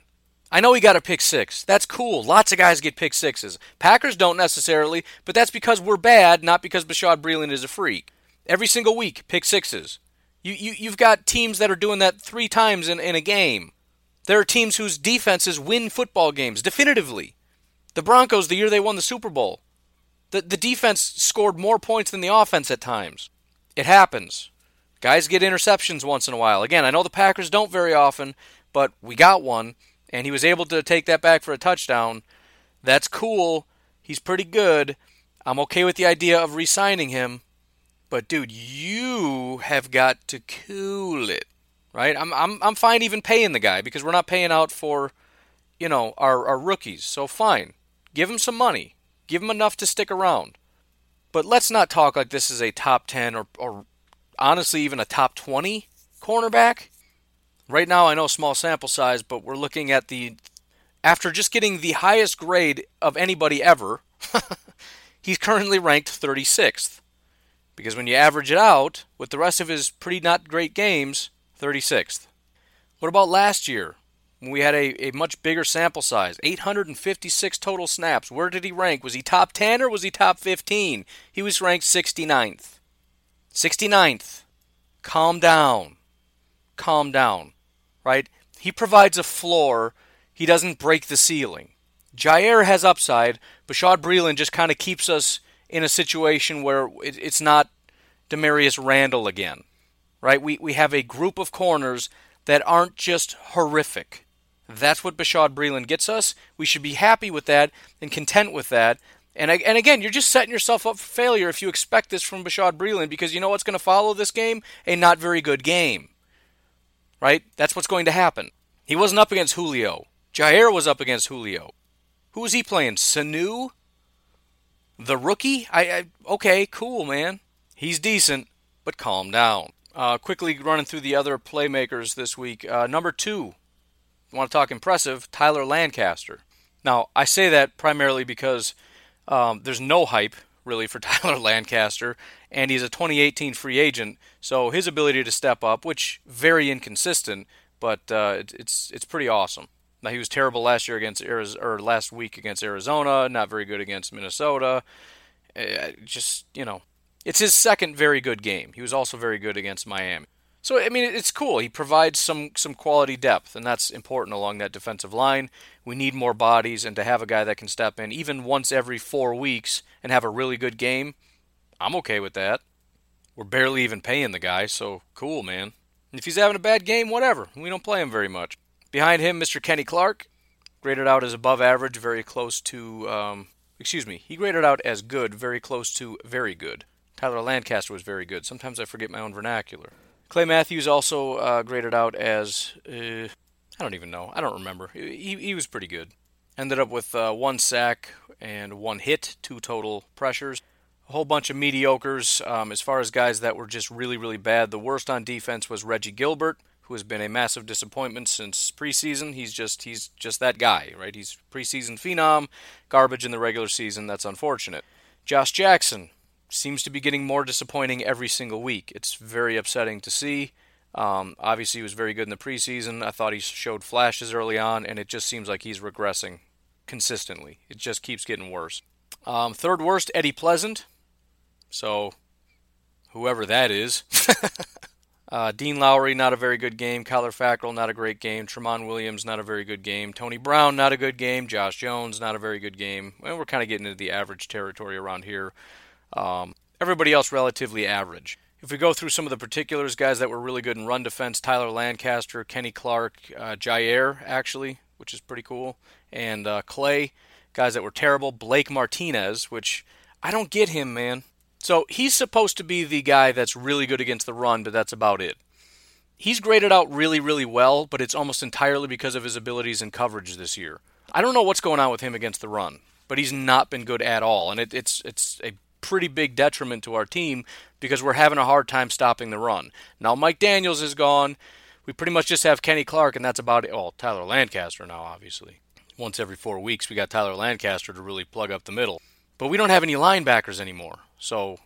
I know he got a pick six. That's cool. Lots of guys get pick sixes. Packers don't necessarily, but that's because we're bad, not because Bashaud Breeland is a freak. Every single week, pick sixes. You, you, you've got teams that are doing that three times in, in a game. There are teams whose defenses win football games definitively. The Broncos, the year they won the Super Bowl, the, the defense scored more points than the offense at times. It happens. Guys get interceptions once in a while. Again, I know the Packers don't very often, but we got one, and he was able to take that back for a touchdown. That's cool. He's pretty good. I'm okay with the idea of re signing him. But, dude, you have got to cool it right? I'm I'm I'm fine even paying the guy because we're not paying out for, you know, our our rookies. So fine, give him some money, give him enough to stick around. But let's not talk like this is a top ten or or honestly even a top twenty cornerback. Right now, I know small sample size, but we're looking at the after just getting the highest grade of anybody ever. he's currently ranked 36th. Because when you average it out with the rest of his pretty not great games, 36th. What about last year? We had a, a much bigger sample size, 856 total snaps. Where did he rank? Was he top 10 or was he top 15? He was ranked 69th. 69th. Calm down. Calm down. Right? He provides a floor. He doesn't break the ceiling. Jaire has upside. Bashaud Breeland just kind of keeps us in a situation where it's not Damarious Randall again right? We, we have a group of corners that aren't just horrific. That's what Bashaud Breeland gets us. We should be happy with that and content with that. And, and again, you're just setting yourself up for failure if you expect this from Bashaud Breeland because you know what's going to follow this game? A not very good game. Right? That's what's going to happen. He wasn't up against Julio. Jaire was up against Julio. Who was he playing? Sanu? The rookie? I, I okay, cool, man. He's decent, but calm down. Uh, quickly running through the other playmakers this week. Uh, number two, want to talk impressive, Tyler Lancaster. Now, I say that primarily because um, there's no hype really for Tyler Lancaster, and he's a 2018 free agent, so his ability to step up, which very inconsistent, but uh, it, it's it's pretty awesome. Now he was terrible last year against Arizona, or last week against Arizona, not very good against Minnesota. Uh, just you know, it's his second very good game. He was also very good against Miami. So I mean, it's cool. He provides some some quality depth, and that's important along that defensive line. We need more bodies, and to have a guy that can step in even once every four weeks and have a really good game, I'm okay with that. We're barely even paying the guy, so cool, man. If he's having a bad game, whatever. We don't play him very much. Behind him, Mr. Kenny Clark, graded out as above average, very close to. Um, excuse me, he graded out as good, very close to very good. Tyler Lancaster was very good. Sometimes I forget my own vernacular. Clay Matthews also uh, graded out as uh, I don't even know. I don't remember. He he was pretty good. Ended up with uh, one sack and one hit, two total pressures. A whole bunch of mediocres. Um, as far as guys that were just really really bad, the worst on defense was Reggie Gilbert, who has been a massive disappointment since preseason. He's just he's just that guy, right? He's preseason phenom, garbage in the regular season. That's unfortunate. Josh Jackson, seems to be getting more disappointing every single week. It's very upsetting to see. Um, obviously, he was very good in the preseason. I thought he showed flashes early on, and it just seems like he's regressing consistently. It just keeps getting worse. Um, third worst, Eddie Pleasant. So, whoever that is. uh, Dean Lowry, not a very good game. Kyler Fackrell, not a great game. Tramon Williams, not a very good game. Tony Brown, not a good game. Josh Jones, not a very good game. Well, we're kind of getting into the average territory around here. Um, everybody else relatively average. If we go through some of the particulars, guys that were really good in run defense, Tyler Lancaster, Kenny Clark, uh, Jaire, actually, which is pretty cool, and uh, Clay, guys that were terrible. Blake Martinez, which I don't get him, man. So he's supposed to be the guy that's really good against the run, but that's about it. He's graded out really, really well, but it's almost entirely because of his abilities in coverage this year. I don't know what's going on with him against the run, but he's not been good at all, and it, it's it's a pretty big detriment to our team because we're having a hard time stopping the run. Now Mike Daniels is gone. We pretty much just have Kenny Clark, and that's about it. Well, Tyler Lancaster now, obviously. Once every four weeks, we got Tyler Lancaster to really plug up the middle. But we don't have any linebackers anymore, so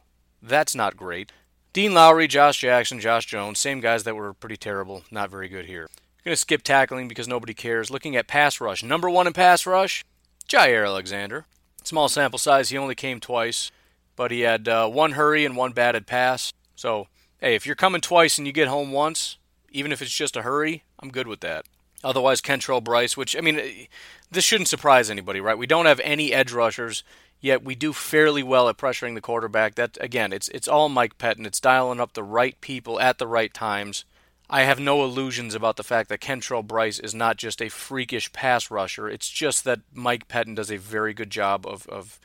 that's not great. Dean Lowry, Josh Jackson, Josh Jones, same guys that were pretty terrible, not very good here. going to skip tackling because nobody cares. Looking at pass rush, number one in pass rush, Jaire Alexander. Small sample size, he only came twice, but he had uh, one hurry and one batted pass. So, hey, if you're coming twice and you get home once, even if it's just a hurry, I'm good with that. Otherwise, Kentrell Brice, which, I mean, this shouldn't surprise anybody, right? We don't have any edge rushers, yet we do fairly well at pressuring the quarterback. That, again, it's, it's all Mike Pettine. It's dialing up the right people at the right times. I have no illusions about the fact that Kentrell Brice is not just a freakish pass rusher. It's just that Mike Pettine does a very good job of, of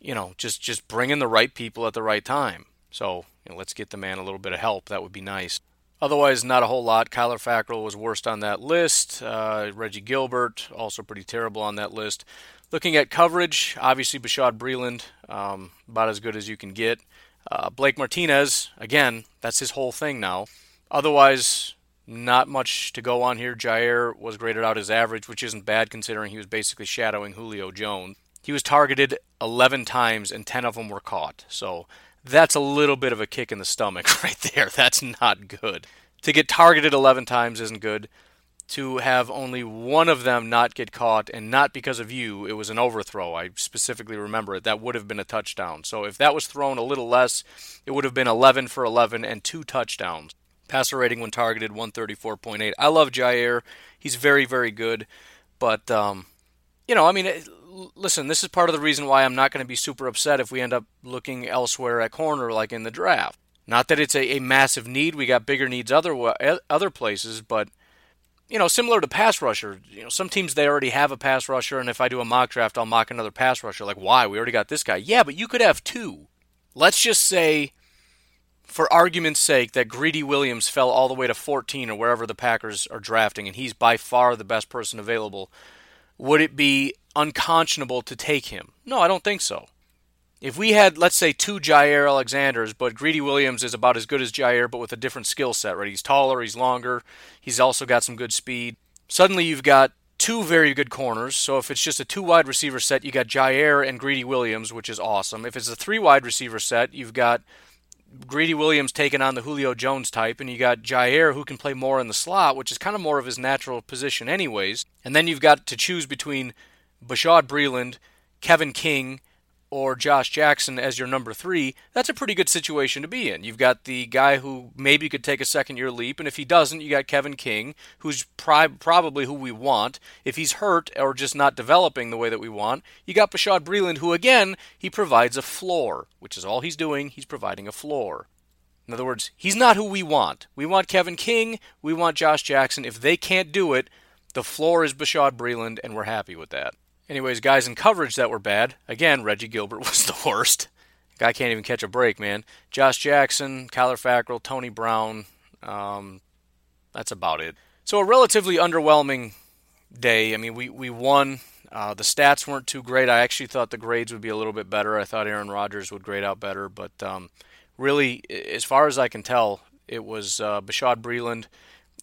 you know, just, just bringing the right people at the right time. So you know, let's get the man a little bit of help. That would be nice. Otherwise, not a whole lot. Kyler Fackrell was worst on that list. Uh, Reggie Gilbert, also pretty terrible on that list. Looking at coverage, obviously Bashaud Breeland, um, about as good as you can get. Uh, Blake Martinez, again, that's his whole thing now. Otherwise, not much to go on here. Jaire was graded out as average, which isn't bad considering he was basically shadowing Julio Jones. He was targeted 11 times and 10 of them were caught. So that's a little bit of a kick in the stomach right there. That's not good. To get targeted 11 times isn't good. To have only one of them not get caught, and not because of you, it was an overthrow. I specifically remember it. That would have been a touchdown. So if that was thrown a little less, it would have been 11 for 11 and two touchdowns. Passer rating when targeted 134.8. I love Jaire. He's very, very good. But, um, you know, I mean, listen, this is part of the reason why I'm not going to be super upset if we end up looking elsewhere at corner, like in the draft. Not that it's a, a massive need. We got bigger needs other other places, but you know, similar to pass rusher. You know, some teams they already have a pass rusher, and if I do a mock draft, I'll mock another pass rusher. Like, why? We already got this guy. Yeah, but you could have two. Let's just say, for argument's sake, that Greedy Williams fell all the way to 14 or wherever the Packers are drafting, and he's by far the best person available. Would it be unconscionable to take him? No, I don't think so. If we had, let's say, two Jaire Alexanders, but Greedy Williams is about as good as Jaire, but with a different skill set, right? He's taller, he's longer, he's also got some good speed. Suddenly you've got two very good corners. So if it's just a two wide receiver set, you got Jaire and Greedy Williams, which is awesome. If it's a three wide receiver set, you've got Greedy Williams taking on the Julio Jones type, and you got Jaire who can play more in the slot, which is kind of more of his natural position, anyways. And then you've got to choose between Bashaud Breeland, Kevin King, or Josh Jackson as your number three, that's a pretty good situation to be in. You've got the guy who maybe could take a second year leap, and if he doesn't, you got Kevin King, who's pri- probably who we want. If he's hurt or just not developing the way that we want, you got Bashaud Breeland, who again, he provides a floor, which is all he's doing. He's providing a floor. In other words, he's not who we want. We want Kevin King, we want Josh Jackson. If they can't do it, the floor is Bashaud Breeland, and we're happy with that. Anyways, guys in coverage that were bad. Again, Reggie Gilbert was the worst. Guy can't even catch a break, man. Josh Jackson, Kyler Fackrell, Tony Brown. Um, that's about it. So a relatively underwhelming day. I mean, we we won. Uh, the stats weren't too great. I actually thought the grades would be a little bit better. I thought Aaron Rodgers would grade out better, but um, really, as far as I can tell, it was uh, Bashaud Breeland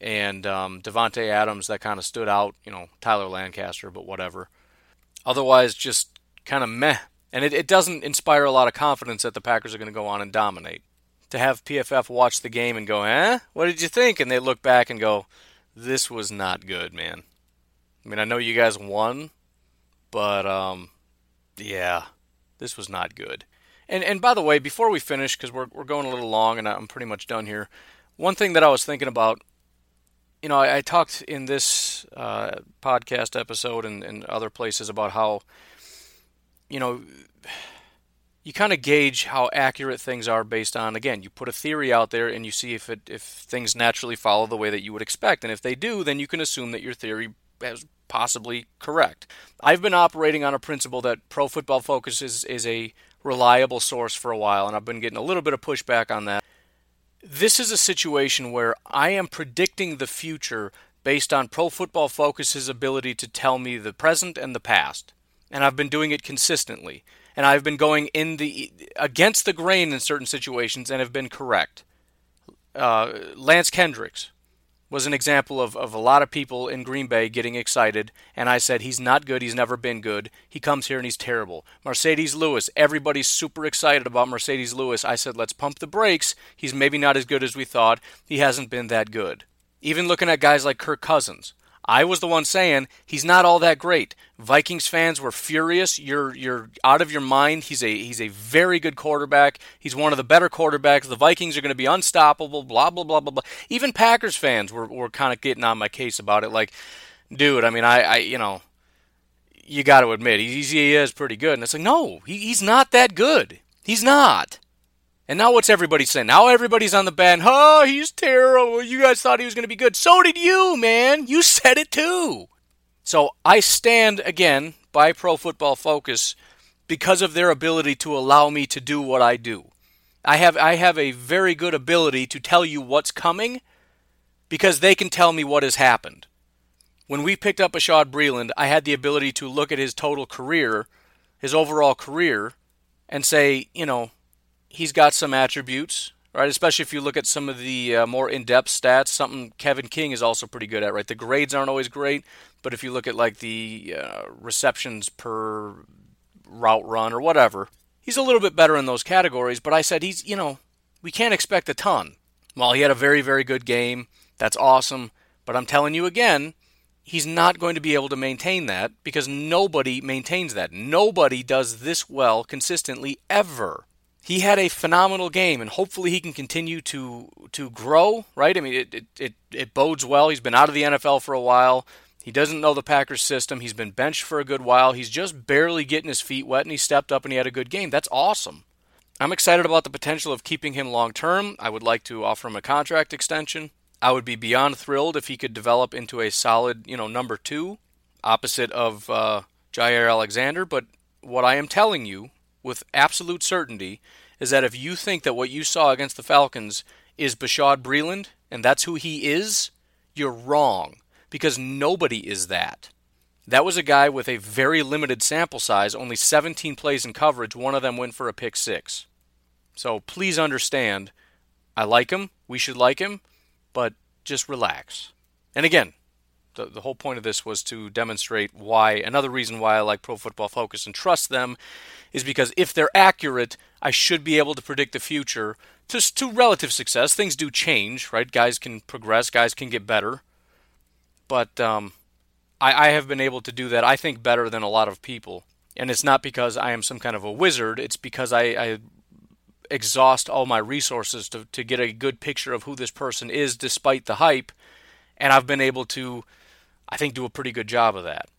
and um, Davante Adams that kind of stood out. You know, Tyler Lancaster, but whatever. Otherwise, just kind of meh. And it, it doesn't inspire a lot of confidence that the Packers are going to go on and dominate. To have PFF watch the game and go, eh, what did you think? And they look back and go, this was not good, man. I mean, I know you guys won, but um, yeah, this was not good. And and by the way, before we finish, because we're we're going a little long and I'm pretty much done here. One thing that I was thinking about you know, I, I talked in this uh, podcast episode and, and other places about how, you know, you kind of gauge how accurate things are based on again you put a theory out there and you see if it if things naturally follow the way that you would expect. And if they do then you can assume that your theory is possibly correct. I've been operating on a principle that pro football focus is, is a reliable source for a while and i've been getting a little bit of pushback on that this is a situation where I am predicting the future based on Pro Football Focus's ability to tell me the present and the past. And I've been doing it consistently. And I've been going in the against the grain in certain situations and have been correct. Uh, Lance Kendricks, was an example of, of a lot of people in Green Bay getting excited, and I said, he's not good, he's never been good. He comes here and he's terrible. Marcedes Lewis, everybody's super excited about Marcedes Lewis. I said, let's pump the brakes. He's maybe not as good as we thought. He hasn't been that good. Even looking at guys like Kirk Cousins. I was the one saying he's not all that great. Vikings fans were furious. You're you're out of your mind. He's a he's a very good quarterback. He's one of the better quarterbacks. The Vikings are going to be unstoppable. Blah blah blah blah blah. Even Packers fans were were kind of getting on my case about it. Like, dude, I mean, I, I you know, you got to admit he's, he is pretty good. And it's like, no, he, he's not that good. He's not. And now what's everybody saying? Now everybody's on the band. Oh, he's terrible. You guys thought he was going to be good. So did you, man. You said it too. So I stand again by Pro Football Focus because of their ability to allow me to do what I do. I have I have a very good ability to tell you what's coming because they can tell me what has happened. When we picked up Bashaud Breeland, I had the ability to look at his total career, his overall career, and say, you know, he's got some attributes, right? Especially if you look at some of the uh, more in-depth stats. Something Kevin King is also pretty good at, right? The grades aren't always great, but if you look at like the uh, receptions per route run or whatever, he's a little bit better in those categories. But I said he's, you know, we can't expect a ton. While he had a very, very good game, that's awesome. But I'm telling you again, he's not going to be able to maintain that because nobody maintains that. Nobody does this well consistently ever he had a phenomenal game, and hopefully he can continue to to grow. Right? I mean, it, it it, it bodes well. He's been out of the NFL for a while. He doesn't know the Packers system. He's been benched for a good while. He's just barely getting his feet wet, and he stepped up and he had a good game. That's awesome. I'm excited about the potential of keeping him long term. I would like to offer him a contract extension. I would be beyond thrilled if he could develop into a solid, you know, number two, opposite of uh, Jaire Alexander. But what I am telling you with absolute certainty is that if you think that what you saw against the Falcons is Bashaud Breeland and that's who he is, you're wrong because nobody is that. That was a guy with a very limited sample size, only 17 plays in coverage. One of them went for a pick six. So please understand, I like him. We should like him, but just relax. And again, the, the whole point of this was to demonstrate why another reason why I like Pro Football Focus and trust them is because if they're accurate, I should be able to predict the future to, to relative success. Things do change, right? Guys can progress, guys can get better. But um, I, I have been able to do that, I think, better than a lot of people. And it's not because I am some kind of a wizard, it's because I, I exhaust all my resources to, to get a good picture of who this person is despite the hype. And I've been able to I think, do a pretty good job of that.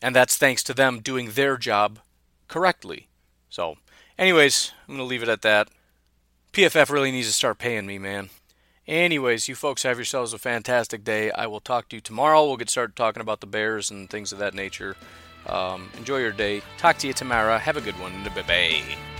And that's thanks to them doing their job correctly. So, anyways, I'm going to leave it at that. PFF really needs to start paying me, man. Anyways, you folks have yourselves a fantastic day. I will talk to you tomorrow. We'll get started talking about the Bears and things of that nature. Um, enjoy your day. Talk to you tomorrow. Have a good one. Bye bye.